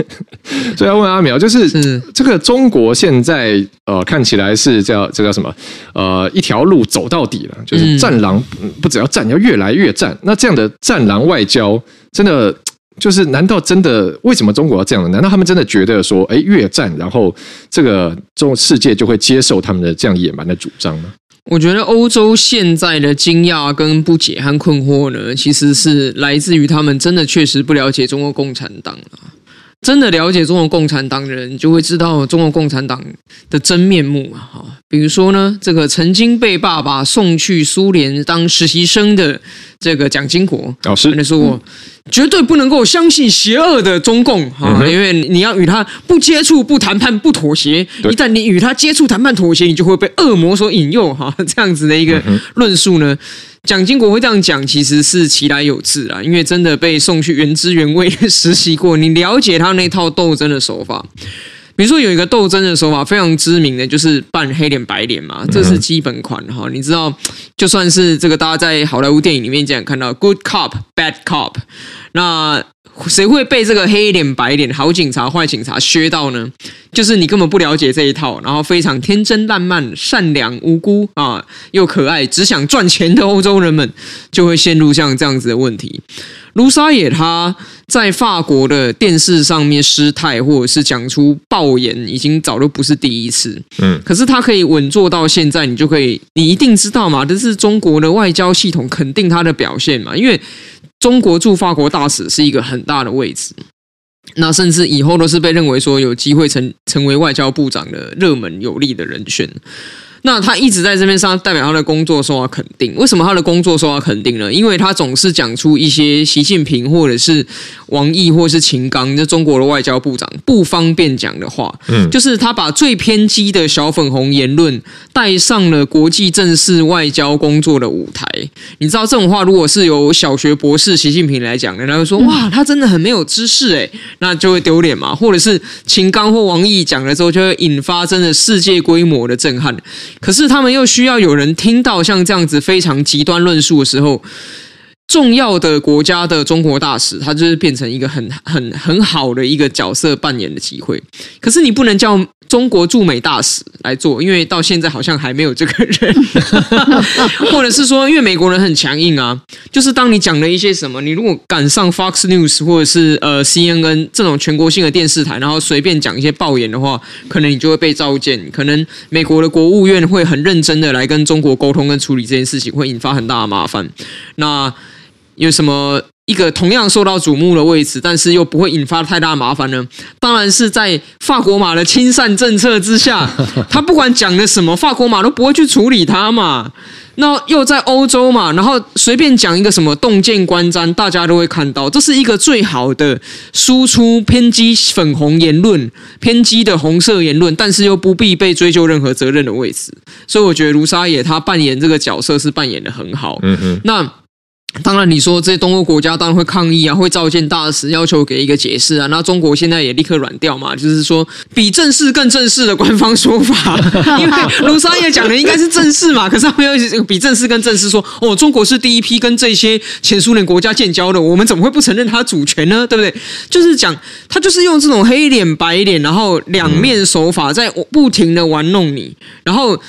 所以要问阿苗，就是这个中国现在呃看起来是叫这个叫什么呃一条路走到底了，就是战狼不只要战，要越来越战。那这样的战狼外交，真的就是难道真的为什么中国要这样？难道他们真的觉得说，哎，越战然后这个中世界就会接受他们的这样野蛮的主张吗？我觉得欧洲现在的惊讶、跟不解和困惑呢，其实是来自于他们真的确实不了解中国共产党啊。真的了解中国共产党的人，就会知道中国共产党的真面目啊！哈，比如说呢，这个曾经被爸爸送去苏联当实习生的这个蒋经国老师，他说我，绝对不能够相信邪恶的中共哈，因为你要与他不接触、不谈判、不妥协，一旦你与他接触、谈判、妥协，你就会被恶魔所引诱哈，这样子的一个论述呢。蒋经国会这样讲，其实是其来有自啦，因为真的被送去原汁原味的实习过，你了解他那套斗争的手法。比如说有一个斗争的手法非常知名的就是扮黑脸白脸嘛，这是基本款哈。你知道，就算是这个大家在好莱坞电影里面经常看到 good cop bad cop，那。谁会被这个黑脸白脸好警察坏警察削到呢？就是你根本不了解这一套，然后非常天真烂漫、善良无辜啊，又可爱，只想赚钱的欧洲人们，就会陷入像这样子的问题。卢沙野他在法国的电视上面失态，或者是讲出爆言，已经早都不是第一次。嗯，可是他可以稳坐到现在，你就可以，你一定知道嘛，这是中国的外交系统肯定他的表现嘛，因为。中国驻法国大使是一个很大的位置，那甚至以后都是被认为说有机会成成为外交部长的热门有力的人选。那他一直在这边上代表他的工作受到肯定，为什么他的工作受到肯定呢？因为他总是讲出一些习近平或者是王毅或者是秦刚，就中国的外交部长不方便讲的话，嗯，就是他把最偏激的小粉红言论带上了国际正式外交工作的舞台。你知道这种话，如果是由小学博士习近平来讲，人家会说哇，他真的很没有知识诶，那就会丢脸嘛。或者是秦刚或王毅讲了之后，就会引发真的世界规模的震撼。可是他们又需要有人听到像这样子非常极端论述的时候，重要的国家的中国大使，他就是变成一个很很很好的一个角色扮演的机会。可是你不能叫中国驻美大使来做，因为到现在好像还没有这个人，或者是说，因为美国人很强硬啊，就是当你讲了一些什么，你如果赶上 Fox News 或者是呃 CNN 这种全国性的电视台，然后随便讲一些爆言的话，可能你就会被召见，可能美国的国务院会很认真的来跟中国沟通跟处理这件事情，会引发很大的麻烦。那有什么一个同样受到瞩目的位置，但是又不会引发太大麻烦呢？当然是在法国马的亲善政策之下，他不管讲的什么，法国马都不会去处理他嘛。那又在欧洲嘛，然后随便讲一个什么洞见观瞻，大家都会看到，这是一个最好的输出偏激粉红言论、偏激的红色言论，但是又不必被追究任何责任的位置。所以我觉得卢沙野他扮演这个角色是扮演的很好。嗯嗯，那。当然，你说这些东欧国家当然会抗议啊，会召见大使，要求给一个解释啊。那中国现在也立刻软掉嘛，就是说比正式更正式的官方说法，因为卢沙野讲的应该是正式嘛，可是他们要比正式更正式说，哦，中国是第一批跟这些前苏联国家建交的，我们怎么会不承认他主权呢？对不对？就是讲他就是用这种黑脸白脸，然后两面手法在不停的玩弄你，然后。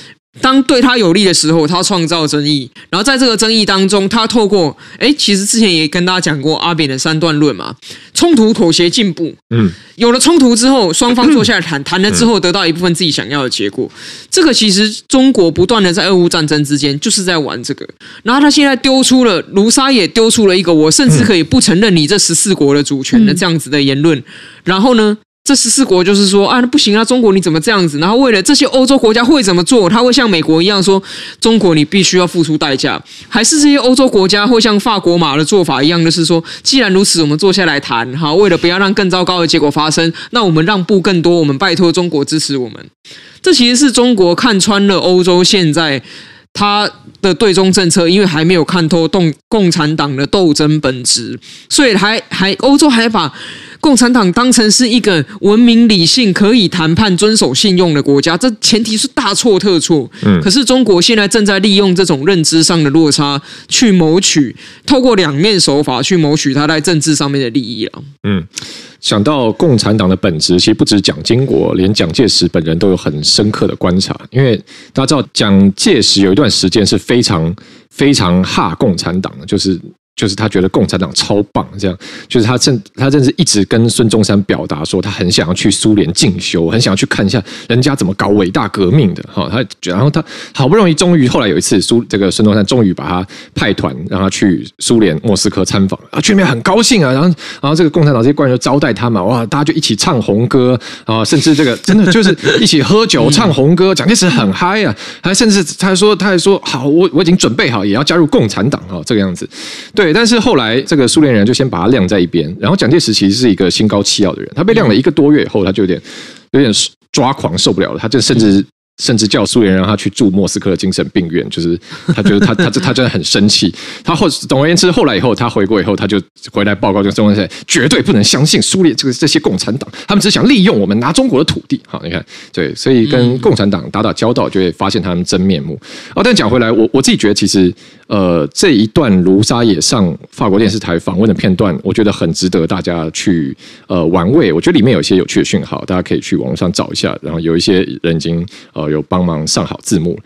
当对他有利的时候，他创造争议，然后在这个争议当中，他透过哎，其实之前也跟大家讲过阿扁的三段论嘛，冲突、妥协、进步。嗯，有了冲突之后，双方坐下来谈，谈了之后得到一部分自己想要的结果。这个其实中国不断的在俄乌战争之间就是在玩这个。然后他现在丢出了卢沙也丢出了一个我甚至可以不承认你这十四国的主权的这样子的言论。然后呢？这十四国就是说啊，那不行啊，中国你怎么这样子？然后为了这些欧洲国家会怎么做？他会像美国一样说，中国你必须要付出代价，还是这些欧洲国家会像法国马的做法一样，就是说，既然如此，我们坐下来谈，哈，为了不要让更糟糕的结果发生，那我们让步更多，我们拜托中国支持我们。这其实是中国看穿了欧洲现在他的对中政策，因为还没有看透共共产党的斗争本质，所以还还欧洲还把。共产党当成是一个文明、理性、可以谈判、遵守信用的国家，这前提是大错特错。嗯，可是中国现在正在利用这种认知上的落差，去谋取透过两面手法去谋取他在政治上面的利益了。嗯，想到共产党的本质，其实不止蒋经国，连蒋介石本人都有很深刻的观察。因为大家知道，蒋介石有一段时间是非常非常哈共产党的，就是。就是他觉得共产党超棒，这样就是他正他甚至一直跟孙中山表达说，他很想要去苏联进修，很想要去看一下人家怎么搞伟大革命的哈。他然后他好不容易终于后来有一次苏这个孙中山终于把他派团让他去苏联莫斯科参访啊，去那边很高兴啊，然后然后这个共产党这些官员就招待他嘛，哇，大家就一起唱红歌啊，甚至这个真的就是一起喝酒唱红歌，蒋介石很嗨啊，还甚至他还说他还说好，我我已经准备好也要加入共产党啊，这个样子对。对，但是后来这个苏联人就先把他晾在一边，然后蒋介石其实是一个心高气傲的人，他被晾了一个多月以后，他就有点有点抓狂，受不了了，他就甚至。甚至叫苏联让他去住莫斯科的精神病院，就是他觉得他他他真的很生气。他后总而言之，后来以后他回国以后，他就回来报告这个中央绝对不能相信苏联这个这些共产党，他们只想利用我们拿中国的土地。好，你看，对，所以跟共产党打打交道，就会发现他们真面目。哦，但讲回来，我我自己觉得，其实呃这一段卢沙野上法国电视台访问的片段，我觉得很值得大家去呃玩味。我觉得里面有一些有趣的讯号，大家可以去网络上找一下。然后有一些人已经呃。有帮忙上好字幕，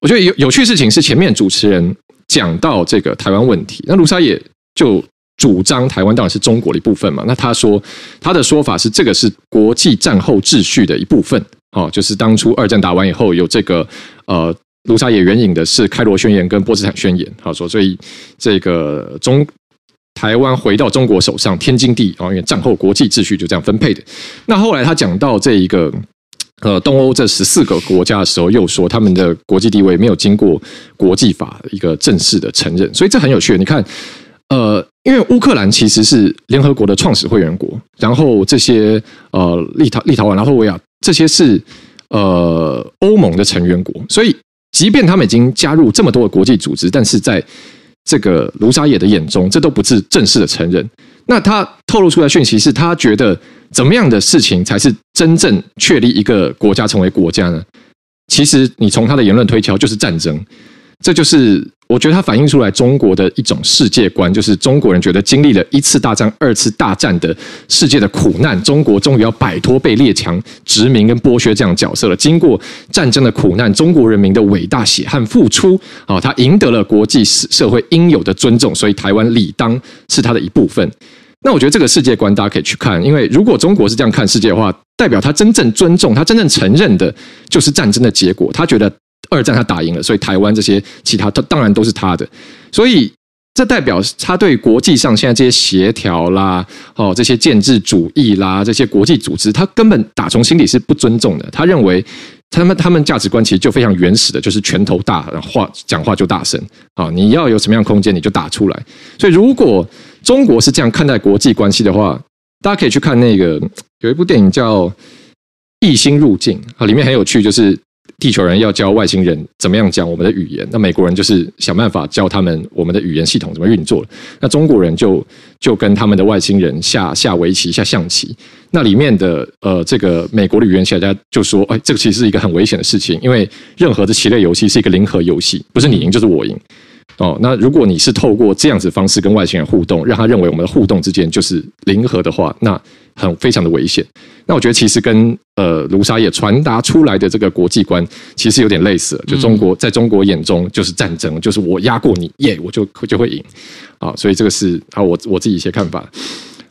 我觉得有有趣事情是前面主持人讲到这个台湾问题，那卢沙野就主张台湾当然是中国的一部分嘛。那他说他的说法是这个是国际战后秩序的一部分，哦，就是当初二战打完以后有这个呃卢沙野援引的是开罗宣言跟波茨坦宣言，好说，所以这个中台湾回到中国手上天经地义啊，因为战后国际秩序就这样分配的。那后来他讲到这一个。呃，东欧这十四个国家的时候，又说他们的国际地位没有经过国际法一个正式的承认，所以这很有趣。你看，呃，因为乌克兰其实是联合国的创始会员国，然后这些呃立陶立陶宛、拉脱维亚这些是呃欧盟的成员国，所以即便他们已经加入这么多的国际组织，但是在这个卢沙野的眼中，这都不是正式的承认。那他透露出来讯息是他觉得怎么样的事情才是真正确立一个国家成为国家呢？其实你从他的言论推敲，就是战争。这就是我觉得他反映出来中国的一种世界观，就是中国人觉得经历了一次大战、二次大战的世界的苦难，中国终于要摆脱被列强殖民跟剥削这样角色了。经过战争的苦难，中国人民的伟大血汗付出，啊，他赢得了国际社会应有的尊重，所以台湾理当是他的一部分。那我觉得这个世界观大家可以去看，因为如果中国是这样看世界的话，代表他真正尊重、他真正承认的就是战争的结果，他觉得。二战他打赢了，所以台湾这些其他，他当然都是他的，所以这代表他对国际上现在这些协调啦，哦，这些建制主义啦，这些国际组织，他根本打从心里是不尊重的。他认为他们他们价值观其实就非常原始的，就是拳头大，话讲话就大声啊，你要有什么样空间你就打出来。所以如果中国是这样看待国际关系的话，大家可以去看那个有一部电影叫《异星入境》啊，里面很有趣，就是。地球人要教外星人怎么样讲我们的语言，那美国人就是想办法教他们我们的语言系统怎么运作。那中国人就就跟他们的外星人下下围棋、下象棋。那里面的呃，这个美国的语言学家就说：“哎，这个其实是一个很危险的事情，因为任何的棋类游戏是一个零和游戏，不是你赢就是我赢。哦，那如果你是透过这样子方式跟外星人互动，让他认为我们的互动之间就是零和的话，那。”很非常的危险，那我觉得其实跟呃卢沙野传达出来的这个国际观其实有点类似，就中国在中国眼中就是战争，就是我压过你耶，我就就会赢啊，所以这个是啊我我自己一些看法。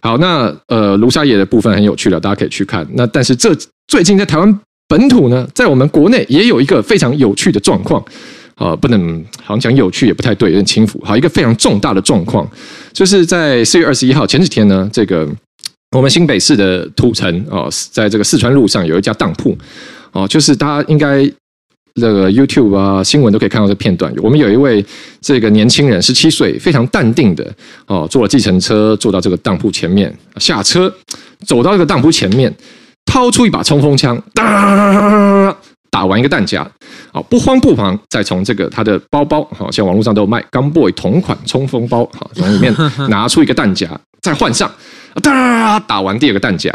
好，那呃卢沙野的部分很有趣了，大家可以去看。那但是这最近在台湾本土呢，在我们国内也有一个非常有趣的状况啊，不能好像讲有趣也不太对，有点轻浮。好，一个非常重大的状况，就是在四月二十一号前几天呢，这个。我们新北市的土城哦，在这个四川路上有一家当铺哦，就是大家应该那个 YouTube 啊新闻都可以看到这片段。我们有一位这个年轻人，十七岁，非常淡定的哦，坐了计程车坐到这个当铺前面，下车走到这个当铺前面，掏出一把冲锋枪，打打完一个弹夹，啊，不慌不忙，再从这个他的包包，好像网络上都有卖 Gunboy 同款冲锋包，好，从里面拿出一个弹夹，再换上。哒！打完第二个弹夹，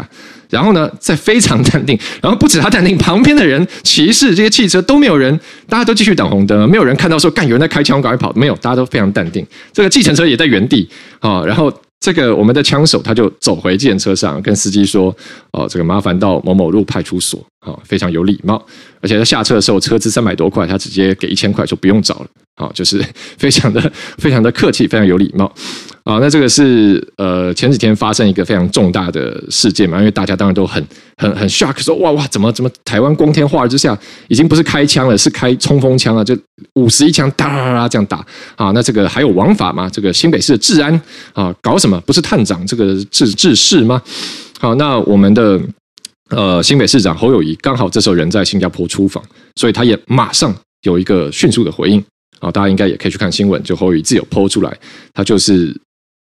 然后呢，再非常淡定，然后不止他淡定，旁边的人、骑士这些汽车都没有人，大家都继续等红灯，没有人看到说干有人在开枪，赶快跑，没有，大家都非常淡定。这个计程车也在原地啊，然后这个我们的枪手他就走回计程车上，跟司机说：“哦，这个麻烦到某某路派出所。”啊，非常有礼貌，而且他下车的时候车资三百多块，他直接给一千块，说不用找了。啊，就是 非常的非常的客气，非常有礼貌。啊，那这个是呃前几天发生一个非常重大的事件嘛，因为大家当然都很很很 shock，说哇哇，怎么怎么台湾光天化日之下，已经不是开枪了，是开冲锋枪了，就五十一枪哒哒哒这样打啊，那这个还有王法吗？这个新北市的治安啊，搞什么？不是探长这个治治事吗？好，那我们的呃新北市长侯友谊刚好这时候人在新加坡出访，所以他也马上有一个迅速的回应啊，大家应该也可以去看新闻，就侯友谊自有 po 出来，他就是。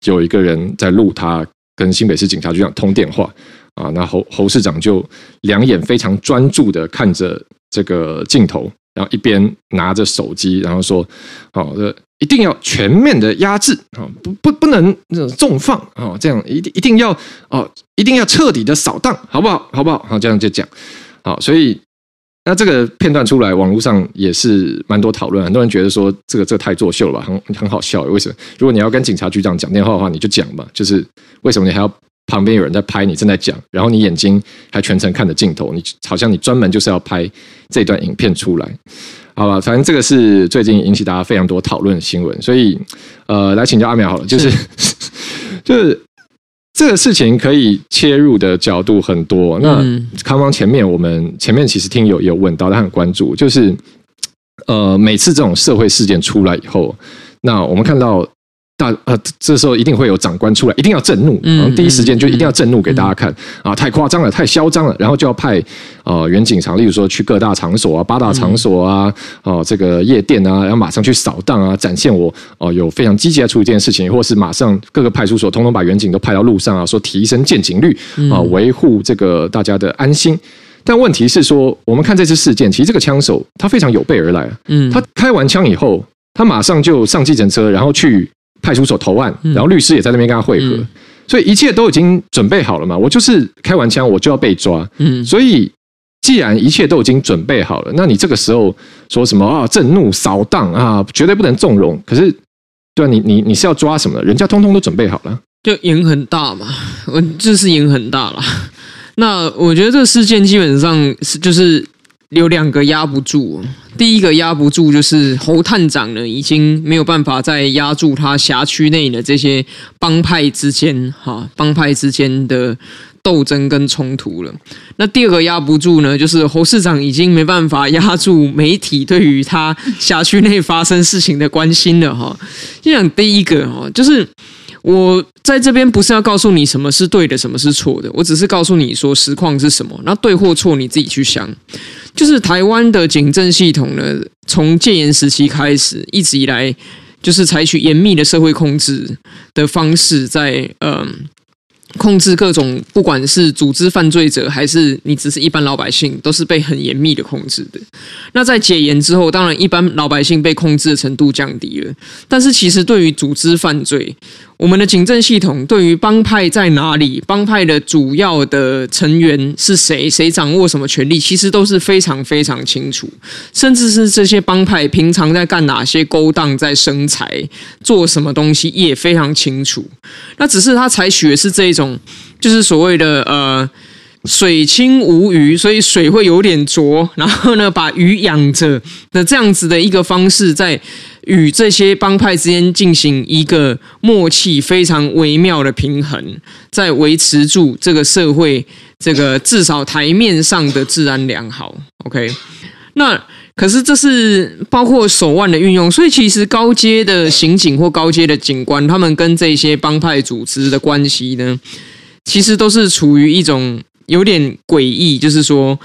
有一个人在录他跟新北市警察局长通电话啊，那侯侯市长就两眼非常专注的看着这个镜头，然后一边拿着手机，然后说：“哦，这一定要全面的压制啊，不不不能那种纵放啊，这样一定一定要哦，一定要彻底的扫荡，好不好？好不好？好，这样就讲好，所以。”那这个片段出来，网络上也是蛮多讨论。很多人觉得说，这个这个太作秀了吧，很很好笑。为什么？如果你要跟警察局长讲电话的话，你就讲吧。就是为什么你还要旁边有人在拍你正在讲，然后你眼睛还全程看着镜头，你好像你专门就是要拍这段影片出来，好吧？反正这个是最近引起大家非常多讨论的新闻，所以呃，来请教阿苗好了，就是是 就是。这个事情可以切入的角度很多。那康方前面我们前面其实听友也有问到，他很关注，就是呃，每次这种社会事件出来以后，那我们看到。大呃，这时候一定会有长官出来，一定要震怒，然后第一时间就一定要震怒给大家看、嗯嗯、啊！太夸张了，太嚣张了，然后就要派呃员警察，例如说去各大场所啊、八大场所啊、哦、呃、这个夜店啊，然后马上去扫荡啊，展现我哦、呃、有非常积极来处理这件事情，或是马上各个派出所通通把员警都派到路上啊，说提升见警率啊，维护这个大家的安心。但问题是说，我们看这次事件，其实这个枪手他非常有备而来，嗯，他开完枪以后，他马上就上计程车，然后去。派出所投案，然后律师也在那边跟他会合，嗯、所以一切都已经准备好了嘛。我就是开完枪，我就要被抓。嗯，所以既然一切都已经准备好了，那你这个时候说什么啊？震怒、扫荡啊，绝对不能纵容。可是，对啊，你你你是要抓什么？人家通通都准备好了，就瘾很大嘛。我就是瘾很大了。那我觉得这个事件基本上是就是。有两个压不住，第一个压不住就是侯探长呢，已经没有办法再压住他辖区内的这些帮派之间哈，帮派之间的斗争跟冲突了。那第二个压不住呢，就是侯市长已经没办法压住媒体对于他辖区内发生事情的关心了哈。就讲第一个哈，就是。我在这边不是要告诉你什么是对的，什么是错的，我只是告诉你说实况是什么，那对或错你自己去想。就是台湾的警政系统呢，从戒严时期开始，一直以来就是采取严密的社会控制的方式在，嗯。控制各种，不管是组织犯罪者，还是你只是一般老百姓，都是被很严密的控制的。那在解严之后，当然一般老百姓被控制的程度降低了，但是其实对于组织犯罪，我们的警政系统对于帮派在哪里、帮派的主要的成员是谁、谁掌握什么权利，其实都是非常非常清楚，甚至是这些帮派平常在干哪些勾当、在生财、做什么东西也非常清楚。那只是他采取的是这一种，就是所谓的呃。水清无鱼，所以水会有点浊。然后呢，把鱼养着的这样子的一个方式，在与这些帮派之间进行一个默契非常微妙的平衡，在维持住这个社会这个至少台面上的治安良好。OK，那可是这是包括手腕的运用，所以其实高阶的刑警或高阶的警官，他们跟这些帮派组织的关系呢，其实都是处于一种。有点诡异，就是说，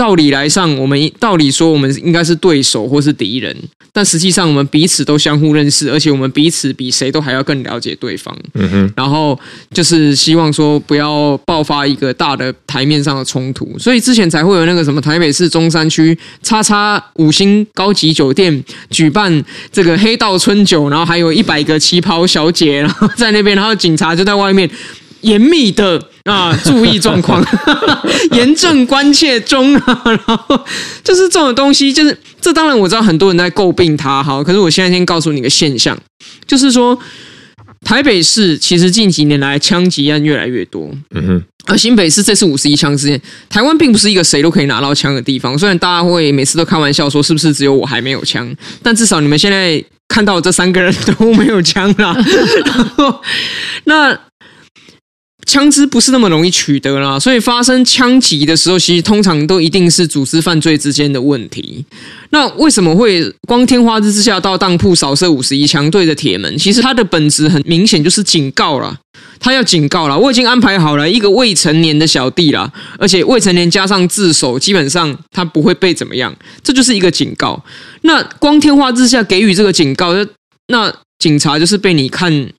道理来上，我们道理说我们应该是对手或是敌人，但实际上我们彼此都相互认识，而且我们彼此比谁都还要更了解对方。嗯哼，然后就是希望说不要爆发一个大的台面上的冲突，所以之前才会有那个什么台北市中山区叉叉五星高级酒店举办这个黑道春酒，然后还有一百个旗袍小姐，然后在那边，然后警察就在外面。严密的啊，注意状况，严正关切中啊，然后就是这种东西，就是这当然我知道很多人在诟病他哈，可是我现在先告诉你个现象，就是说台北市其实近几年来枪击案越来越多，嗯哼，而新北市这次五十一枪事件，台湾并不是一个谁都可以拿到枪的地方。虽然大家会每次都开玩笑说是不是只有我还没有枪，但至少你们现在看到这三个人都没有枪啦。然后那。枪支不是那么容易取得啦，所以发生枪击的时候，其实通常都一定是组织犯罪之间的问题。那为什么会光天化日之下到当铺扫射五十一枪对着铁门？其实它的本质很明显就是警告啦，他要警告啦，我已经安排好了一个未成年的小弟啦，而且未成年加上自首，基本上他不会被怎么样，这就是一个警告。那光天化日之下给予这个警告，那警察就是被你看。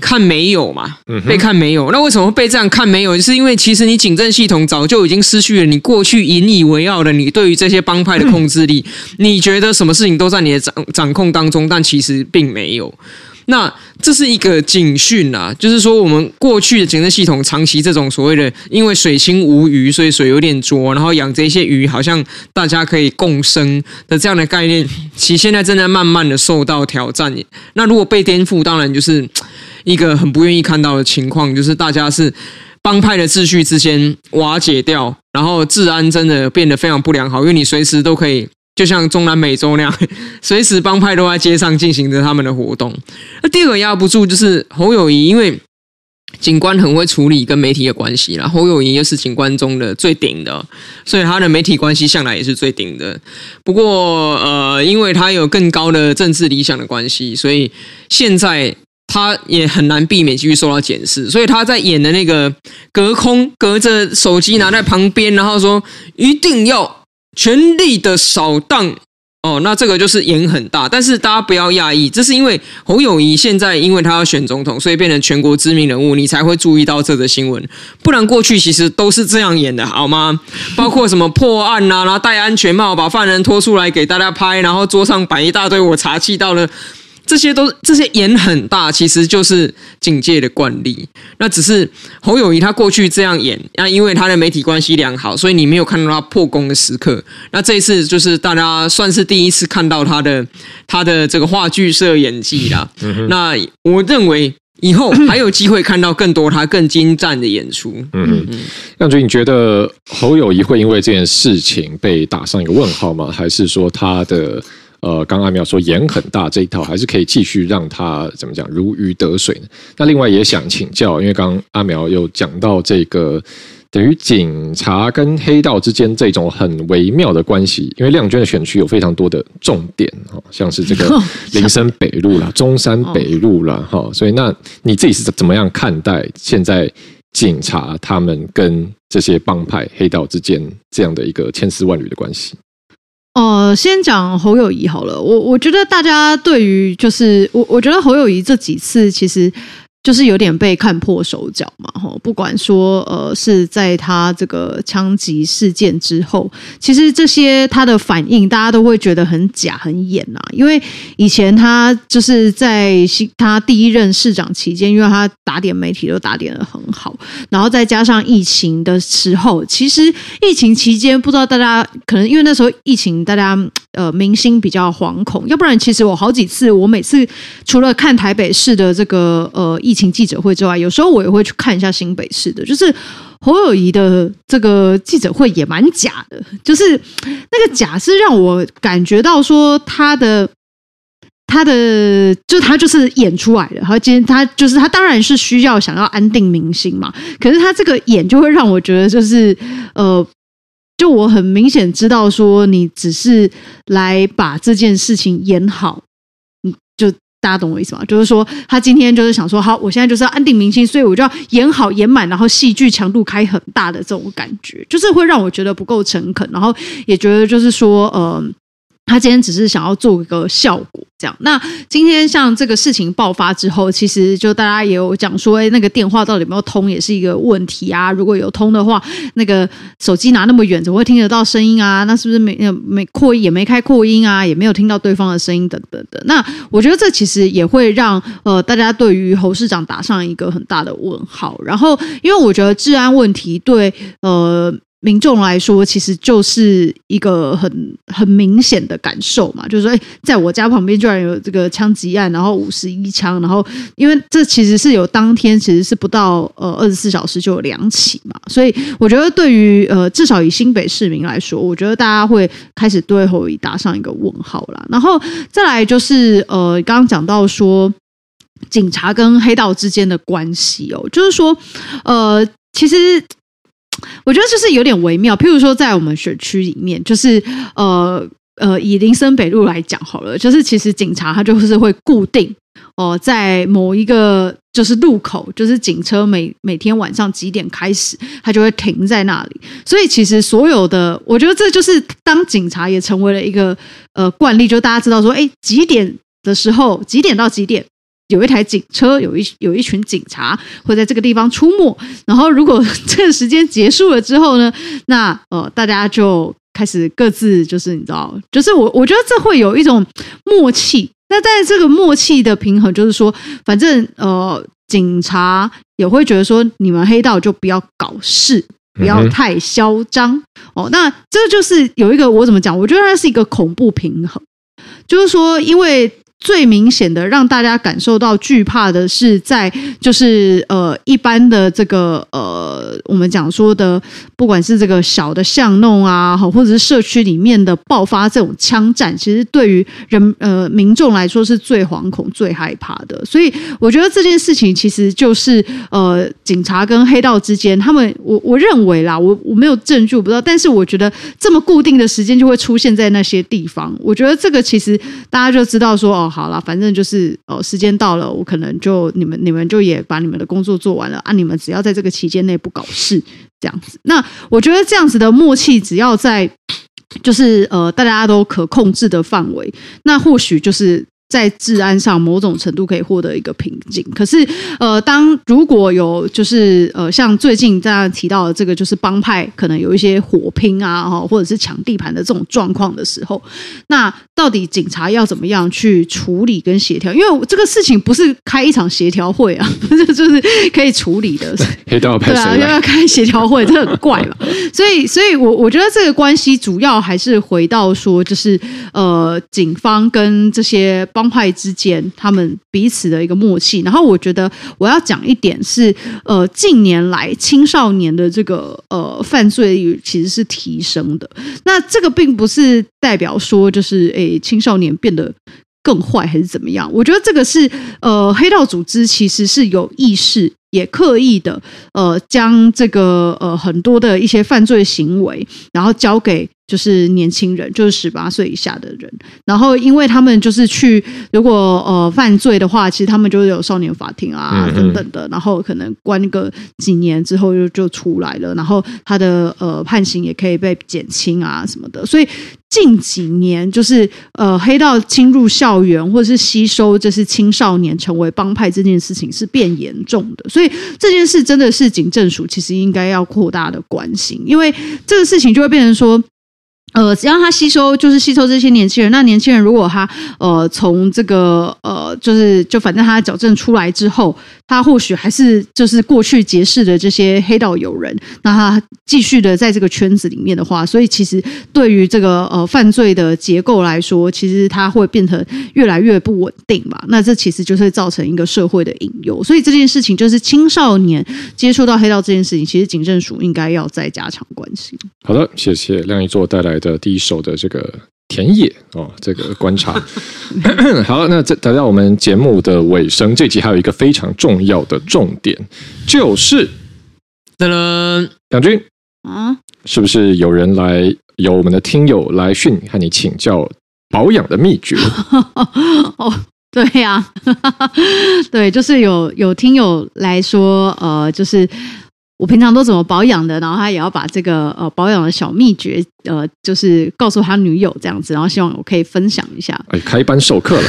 看没有嘛，被看没有，那为什么会被这样看没有？就是因为其实你警政系统早就已经失去了你过去引以为傲的你对于这些帮派的控制力。你觉得什么事情都在你的掌掌控当中，但其实并没有。那这是一个警讯啊，就是说我们过去的警政系统长期这种所谓的因为水清无鱼，所以水有点浊，然后养这些鱼好像大家可以共生的这样的概念，其实现在正在慢慢的受到挑战。那如果被颠覆，当然就是。一个很不愿意看到的情况，就是大家是帮派的秩序之间瓦解掉，然后治安真的变得非常不良好，因为你随时都可以，就像中南美洲那样，随时帮派都在街上进行着他们的活动。那第二个压不住就是侯友宜，因为警官很会处理跟媒体的关系啦，侯友宜又是警官中的最顶的，所以他的媒体关系向来也是最顶的。不过呃，因为他有更高的政治理想的关系，所以现在。他也很难避免继续受到检视，所以他在演的那个隔空隔着手机拿在旁边，然后说一定要全力的扫荡哦，那这个就是演很大。但是大家不要讶异，这是因为侯友谊现在因为他要选总统，所以变成全国知名人物，你才会注意到这则新闻。不然过去其实都是这样演的，好吗？包括什么破案啊，然后戴安全帽把犯人拖出来给大家拍，然后桌上摆一大堆我查气到了。这些都这些演很大，其实就是警戒的惯例。那只是侯友谊他过去这样演，那因为他的媒体关系良好，所以你没有看到他破功的时刻。那这一次就是大家算是第一次看到他的他的这个话剧社演技啦。嗯、那我认为以后还有机会看到更多他更精湛的演出。嗯嗯，亮君，你觉得侯友谊会因为这件事情被打上一个问号吗？还是说他的？呃，刚刚阿苗说盐很大这一套，还是可以继续让他怎么讲如鱼得水呢？那另外也想请教，因为刚刚阿苗有讲到这个等于警察跟黑道之间这种很微妙的关系，因为亮娟的选区有非常多的重点哈，像是这个 林森北路啦、中山北路啦哈，所以那你自己是怎么样看待现在警察他们跟这些帮派黑道之间这样的一个千丝万缕的关系？哦，先讲侯友谊好了。我我觉得大家对于就是我，我觉得侯友谊这几次其实。就是有点被看破手脚嘛，吼！不管说呃是在他这个枪击事件之后，其实这些他的反应，大家都会觉得很假、很演呐。因为以前他就是在他第一任市长期间，因为他打点媒体都打点得很好，然后再加上疫情的时候，其实疫情期间不知道大家可能因为那时候疫情，大家呃明星比较惶恐，要不然其实我好几次，我每次除了看台北市的这个呃。疫情记者会之外，有时候我也会去看一下新北市的，就是侯友宜的这个记者会也蛮假的，就是那个假是让我感觉到说他的他的就他就是演出来的，他今天他就是他当然是需要想要安定民心嘛，可是他这个演就会让我觉得就是呃，就我很明显知道说你只是来把这件事情演好，嗯，就。大家懂我意思吗？就是说，他今天就是想说，好，我现在就是要安定民心，所以我就要演好演满，然后戏剧强度开很大的这种感觉，就是会让我觉得不够诚恳，然后也觉得就是说，呃。他今天只是想要做一个效果，这样。那今天像这个事情爆发之后，其实就大家也有讲说，哎，那个电话到底有没有通，也是一个问题啊。如果有通的话，那个手机拿那么远，怎么会听得到声音啊？那是不是没没扩音，也没开扩音啊？也没有听到对方的声音等等的。那我觉得这其实也会让呃大家对于侯市长打上一个很大的问号。然后，因为我觉得治安问题对呃。民众来说，其实就是一个很很明显的感受嘛，就是说，哎，在我家旁边居然有这个枪击案，然后五十一枪，然后因为这其实是有当天其实是不到呃二十四小时就有两起嘛，所以我觉得对于呃至少以新北市民来说，我觉得大家会开始对侯友宜打上一个问号啦。然后再来就是呃刚刚讲到说警察跟黑道之间的关系哦，就是说呃其实。我觉得就是有点微妙，譬如说在我们学区里面，就是呃呃，以林森北路来讲好了，就是其实警察他就是会固定哦、在某一个就是路口，就是警车每每天晚上几点开始，他就会停在那里。所以其实所有的，我觉得这就是当警察也成为了一个呃惯例，就大家知道说，哎，几点的时候，几点到几点。有一台警车，有一有一群警察会在这个地方出没。然后，如果 这个时间结束了之后呢，那呃，大家就开始各自就是你知道，就是我我觉得这会有一种默契。那在这个默契的平衡，就是说，反正呃，警察也会觉得说，你们黑道就不要搞事，不要太嚣张哦。那这就是有一个我怎么讲？我觉得它是一个恐怖平衡，就是说，因为。最明显的让大家感受到惧怕的是，在就是呃一般的这个呃我们讲说的，不管是这个小的巷弄啊，或者是社区里面的爆发这种枪战，其实对于人呃民众来说是最惶恐、最害怕的。所以我觉得这件事情其实就是呃警察跟黑道之间，他们我我认为啦，我我没有证据我不知道，但是我觉得这么固定的时间就会出现在那些地方，我觉得这个其实大家就知道说哦。好了，反正就是呃，时间到了，我可能就你们你们就也把你们的工作做完了啊，你们只要在这个期间内不搞事，这样子。那我觉得这样子的默契，只要在就是呃大家都可控制的范围，那或许就是。在治安上某种程度可以获得一个平静，可是呃，当如果有就是呃，像最近大家提到的这个，就是帮派可能有一些火拼啊，哈，或者是抢地盘的这种状况的时候，那到底警察要怎么样去处理跟协调？因为这个事情不是开一场协调会啊，这就是可以处理的。黑道派对啊，要要开协调会，这很怪嘛。所以，所以我我觉得这个关系主要还是回到说，就是呃，警方跟这些。帮派之间，他们彼此的一个默契。然后，我觉得我要讲一点是，呃，近年来青少年的这个呃犯罪率其实是提升的。那这个并不是代表说就是诶青少年变得更坏还是怎么样。我觉得这个是呃黑道组织其实是有意识也刻意的呃将这个呃很多的一些犯罪行为，然后交给。就是年轻人，就是十八岁以下的人，然后因为他们就是去，如果呃犯罪的话，其实他们就有少年法庭啊嗯嗯。等等的，然后可能关个几年之后就就出来了，然后他的呃判刑也可以被减轻啊什么的，所以近几年就是呃黑道侵入校园或者是吸收这是青少年成为帮派这件事情是变严重的，所以这件事真的是警政署其实应该要扩大的关心，因为这个事情就会变成说。呃，只要他吸收，就是吸收这些年轻人。那年轻人如果他呃从这个呃，就是就反正他矫正出来之后，他或许还是就是过去结识的这些黑道友人，那他继续的在这个圈子里面的话，所以其实对于这个呃犯罪的结构来说，其实它会变成越来越不稳定嘛。那这其实就是造成一个社会的隐忧。所以这件事情就是青少年接触到黑道这件事情，其实警政署应该要再加强关心。好的，谢谢亮一座带来的第一手的这个田野哦，这个观察。好，那这来到我们节目的尾声，这集还有一个非常重要的重点，就是噔噔，两军啊，是不是有人来有我们的听友来讯和你请教保养的秘诀？哦，对呀、啊，对，就是有有听友来说，呃，就是。我平常都怎么保养的？然后他也要把这个呃保养的小秘诀，呃，就是告诉他女友这样子，然后希望我可以分享一下。哎，开班授课了。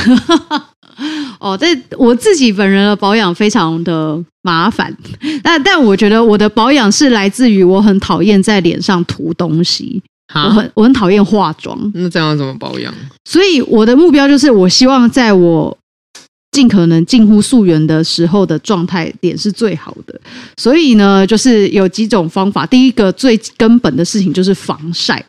哦，这我自己本人的保养非常的麻烦，但但我觉得我的保养是来自于我很讨厌在脸上涂东西，我很我很讨厌化妆。那这样怎么保养？所以我的目标就是，我希望在我尽可能近乎溯源的时候的状态，点是最好的。所以呢，就是有几种方法。第一个最根本的事情就是防晒。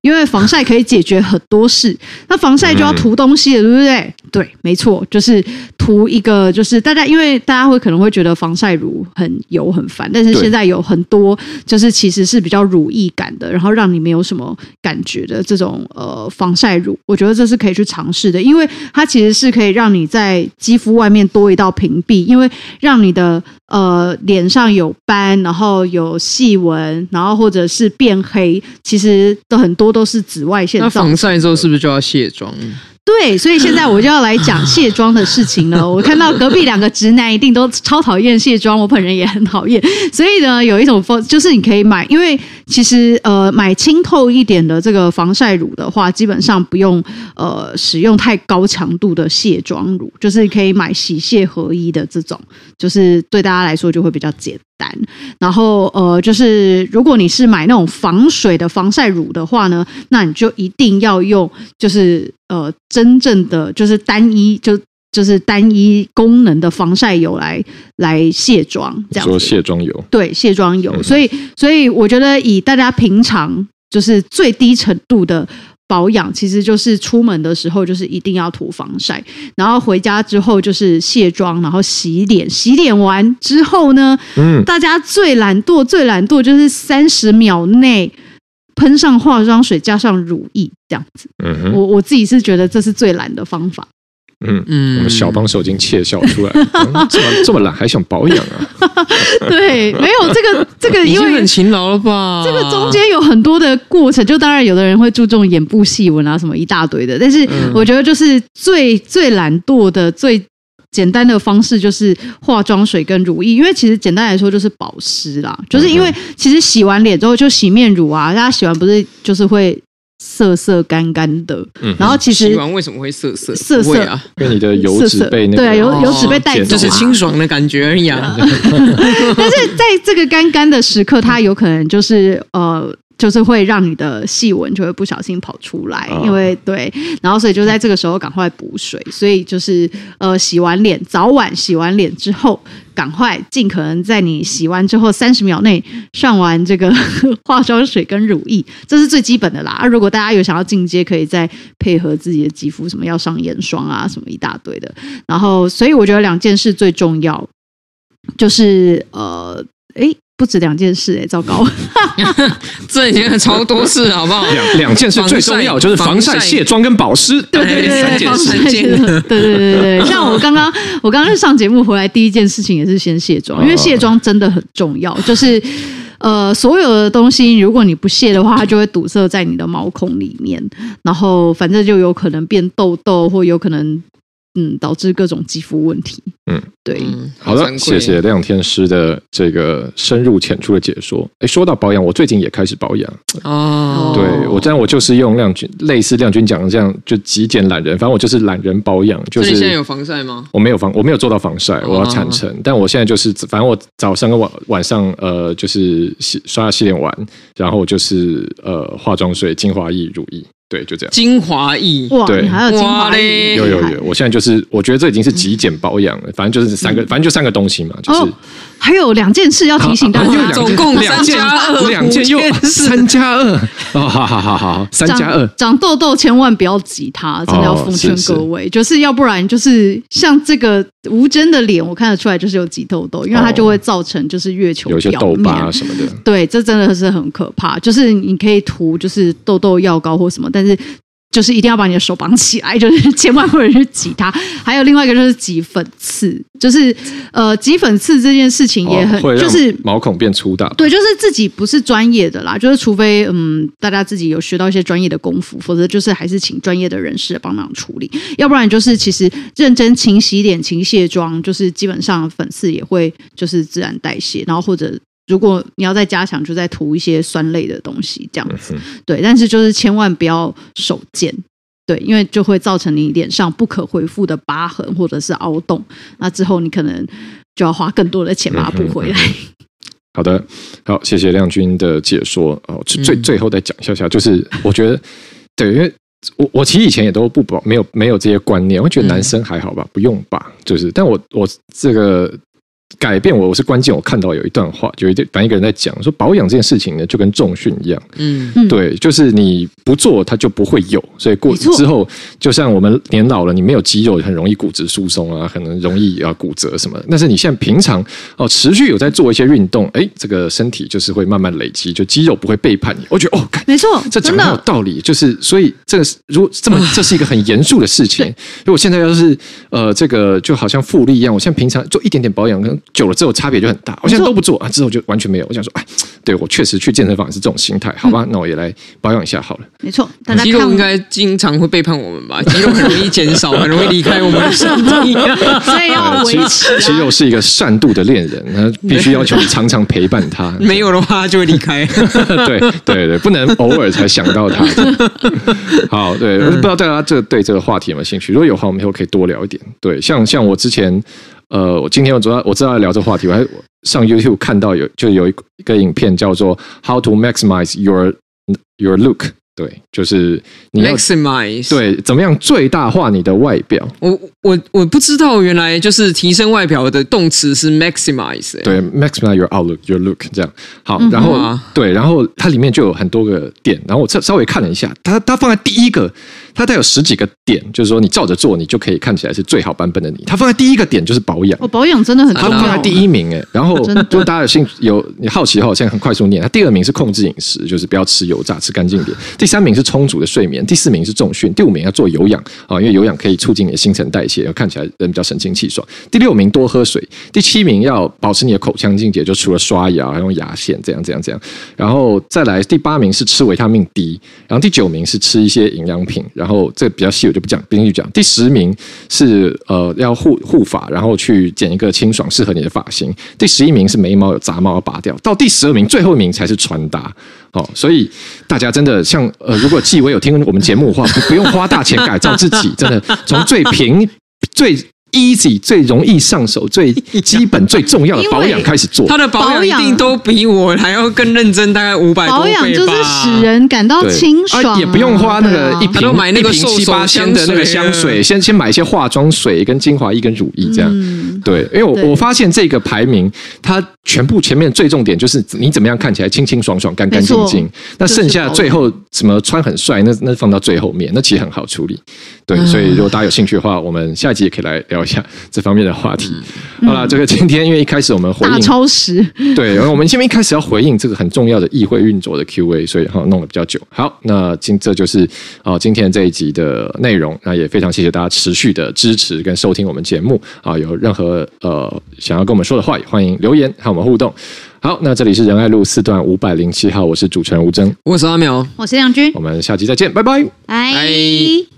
因为防晒可以解决很多事，那防晒就要涂东西了，对不对？对，没错，就是涂一个，就是大家因为大家会可能会觉得防晒乳很油很烦，但是现在有很多就是其实是比较乳液感的，然后让你没有什么感觉的这种呃防晒乳，我觉得这是可以去尝试的，因为它其实是可以让你在肌肤外面多一道屏蔽，因为让你的呃脸上有斑，然后有细纹，然后或者是变黑，其实都很多都是紫外线。那防晒之后是不是就要卸妆？对，所以现在我就要来讲卸妆的事情了。我看到隔壁两个直男一定都超讨厌卸妆，我本人也很讨厌。所以呢，有一种方就是你可以买，因为其实呃买清透一点的这个防晒乳的话，基本上不用呃使用太高强度的卸妆乳，就是可以买洗卸合一的这种，就是对大家来说就会比较简单。然后呃，就是如果你是买那种防水的防晒乳的话呢，那你就一定要用就是。呃，真正的就是单一，就就是单一功能的防晒油来来卸妆，这样子。说卸妆油，对，卸妆油。嗯、所以，所以我觉得以大家平常就是最低程度的保养，其实就是出门的时候就是一定要涂防晒，然后回家之后就是卸妆，然后洗脸。洗脸完之后呢，嗯，大家最懒惰、最懒惰就是三十秒内。喷上化妆水，加上乳液，这样子。嗯哼，我我自己是觉得这是最懒的方法。嗯嗯，我们小帮手已经窃笑出来了，嗯、这么这么懒还想保养啊？对，没有这个这个，因为很勤劳了吧？这个中间有很多的过程，就当然有的人会注重眼部细纹啊，什么一大堆的。但是我觉得就是最最懒惰的最。简单的方式就是化妆水跟乳液，因为其实简单来说就是保湿啦，就是因为其实洗完脸之后就洗面乳啊，大家洗完不是就是会涩涩干干的，嗯，然后其实洗完为什么会涩涩涩涩啊？因为你的油脂被那个对油油脂被带走，就是清爽的感觉而已啊。但是在这个干干的时刻，它有可能就是呃。就是会让你的细纹就会不小心跑出来，因为对，然后所以就在这个时候赶快补水，所以就是呃洗完脸，早晚洗完脸之后，赶快尽可能在你洗完之后三十秒内上完这个 化妆水跟乳液，这是最基本的啦。啊，如果大家有想要进阶，可以再配合自己的肌肤，什么要上眼霜啊，什么一大堆的。然后，所以我觉得两件事最重要，就是呃，诶。不止两件事哎、欸，糟糕！这已经超多事，好不好？两两件事最重要就是防晒、卸妆跟保湿。对对对，三件事。对对对对，像我刚刚我刚刚上节目回来，第一件事情也是先卸妆，因为卸妆真的很重要。就是呃，所有的东西，如果你不卸的话，它就会堵塞在你的毛孔里面，然后反正就有可能变痘痘，或有可能。嗯，导致各种肌肤问题。嗯，对。嗯、好的，谢谢亮天师的这个深入浅出的解说。哎，说到保养，我最近也开始保养。哦，对，我这样我就是用亮君类似亮君讲的这样，就极简懒人。反正我就是懒人保养。就是你现在有防晒吗？我没有防，我没有做到防晒，我要坦诚。哦、但我现在就是，反正我早上跟晚晚上，呃，就是洗刷牙、洗脸完，然后就是呃化妆水、精华液、乳液。对，就这样。精华液，哇，对，还有精华液，有有有。我现在就是，我觉得这已经是极简保养了。反正就是三个，反正就三个东西嘛，就是。还有两件事要提醒大家，总共两加二，两件又三加二。哦，好好好好，三加二。长痘痘千万不要挤它，真的要奉劝各位，就是要不然就是像这个吴真的脸，我看得出来就是有挤痘痘，因为它就会造成就是月球有些痘疤什么的。对，这真的是很可怕。就是你可以涂就是痘痘药膏或什么，但是。就是一定要把你的手绑起来，就是千万不能去挤它。还有另外一个就是挤粉刺，就是呃挤粉刺这件事情也很，哦、就是毛孔变粗大。对，就是自己不是专业的啦，就是除非嗯大家自己有学到一些专业的功夫，否则就是还是请专业的人士帮忙处理。要不然就是其实认真勤洗脸、勤卸妆，就是基本上粉刺也会就是自然代谢，然后或者。如果你要再加强，就再涂一些酸类的东西，这样子。对，但是就是千万不要手贱，对，因为就会造成你脸上不可恢复的疤痕或者是凹洞，那之后你可能就要花更多的钱把它补回来。好的，好，谢谢亮君的解说哦。最最后再讲一下下，就是我觉得，对，因为我我其实以前也都不保没有没有这些观念，我觉得男生还好吧，不用吧，就是，但我我这个。改变我，我是关键。我看到有一段话，就一反正一个人在讲说，保养这件事情呢，就跟重训一样，嗯，对，就是你不做，它就不会有。所以过之后，就像我们年老了，你没有肌肉，很容易骨质疏松啊，可能容易啊骨折什么。但是你现在平常哦，持续有在做一些运动，哎，这个身体就是会慢慢累积，就肌肉不会背叛你。我觉得哦，没错，这讲的很有道理。就是所以这个如果这么这是一个很严肃的事情。如果现在要是呃这个就好像复利一样，我现在平常做一点点保养跟。久了之后差别就很大，我现在都不做啊，之后就完全没有。我想说，哎，对我确实去健身房也是这种心态，好吧？那我也来保养一下好了。没错，肌肉应该经常会背叛我们吧？肌肉很容易减少，很容易离开我们的身体，所以要维持。肌肉是一个善妒的恋人，他必须要求你常常陪伴他，没有的话他就会离开。对对对，不能偶尔才想到他。好，对，不知道大家这对这个话题有没有兴趣？如果有话，我们以后可以多聊一点。对，像像我之前。呃，我今天我主要我知道要聊这个话题，我还上 YouTube 看到有就有一个影片叫做 How to Maximize Your Your Look。对，就是你要 maximize 对，怎么样最大化你的外表？我我我不知道，原来就是提升外表的动词是 maximize、欸。对，maximize your outlook, your look 这样。好，然后、嗯、对，然后它里面就有很多个点，然后我稍稍微看了一下，它它放在第一个，它带有十几个点，就是说你照着做，你就可以看起来是最好版本的你。它放在第一个点就是保养，哦，保养真的很重要，它放在第一名哎。然后 如果大家有兴趣有你好奇的话，我现在很快速念。它第二名是控制饮食，就是不要吃油炸，吃干净点。第三名是充足的睡眠，第四名是重训，第五名要做有氧啊，因为有氧可以促进你的新陈代谢，要看起来人比较神清气爽。第六名多喝水，第七名要保持你的口腔清洁，就除了刷牙还用牙线这样这样这样。然后再来第八名是吃维他命 D，然后第九名是吃一些营养品，然后然后这个比较细我就不讲，不进去讲。第十名是呃要护护发，然后去剪一个清爽适合你的发型。第十一名是眉毛有杂毛要拔掉，到第十二名最后一名才是穿搭。哦，所以大家真的像呃，如果纪委有听我们节目的话，不用花大钱改造自己，真的从最平最。Easy 最容易上手、最 基本、最重要的保养开始做，他的保养一定都比我还要更认真，大概五百多倍吧。保养就是使人感到清爽、啊，也不用花那个一瓶买那个七八千的那个香水，先先买一些化妆水、跟精华液、跟乳液这样。嗯、对，因为我我发现这个排名，它全部前面最重点就是你怎么样看起来清清爽爽、干干净净。那剩下最后什么穿很帅，那那放到最后面，那其实很好处理。对，所以如果大家有兴趣的话，我们下一集也可以来聊一下这方面的话题。好了，这个今天因为一开始我们回应大超时，对，然后我们前面一开始要回应这个很重要的议会运作的 Q&A，所以哈弄了比较久。好，那今这就是啊今天这一集的内容。那也非常谢谢大家持续的支持跟收听我们节目啊，有任何呃想要跟我们说的话，也欢迎留言和我们互动。好，那这里是仁爱路四段五百零七号，我是主持人吴峥，我是阿苗，我是亮君，我们下期再见，拜拜，拜。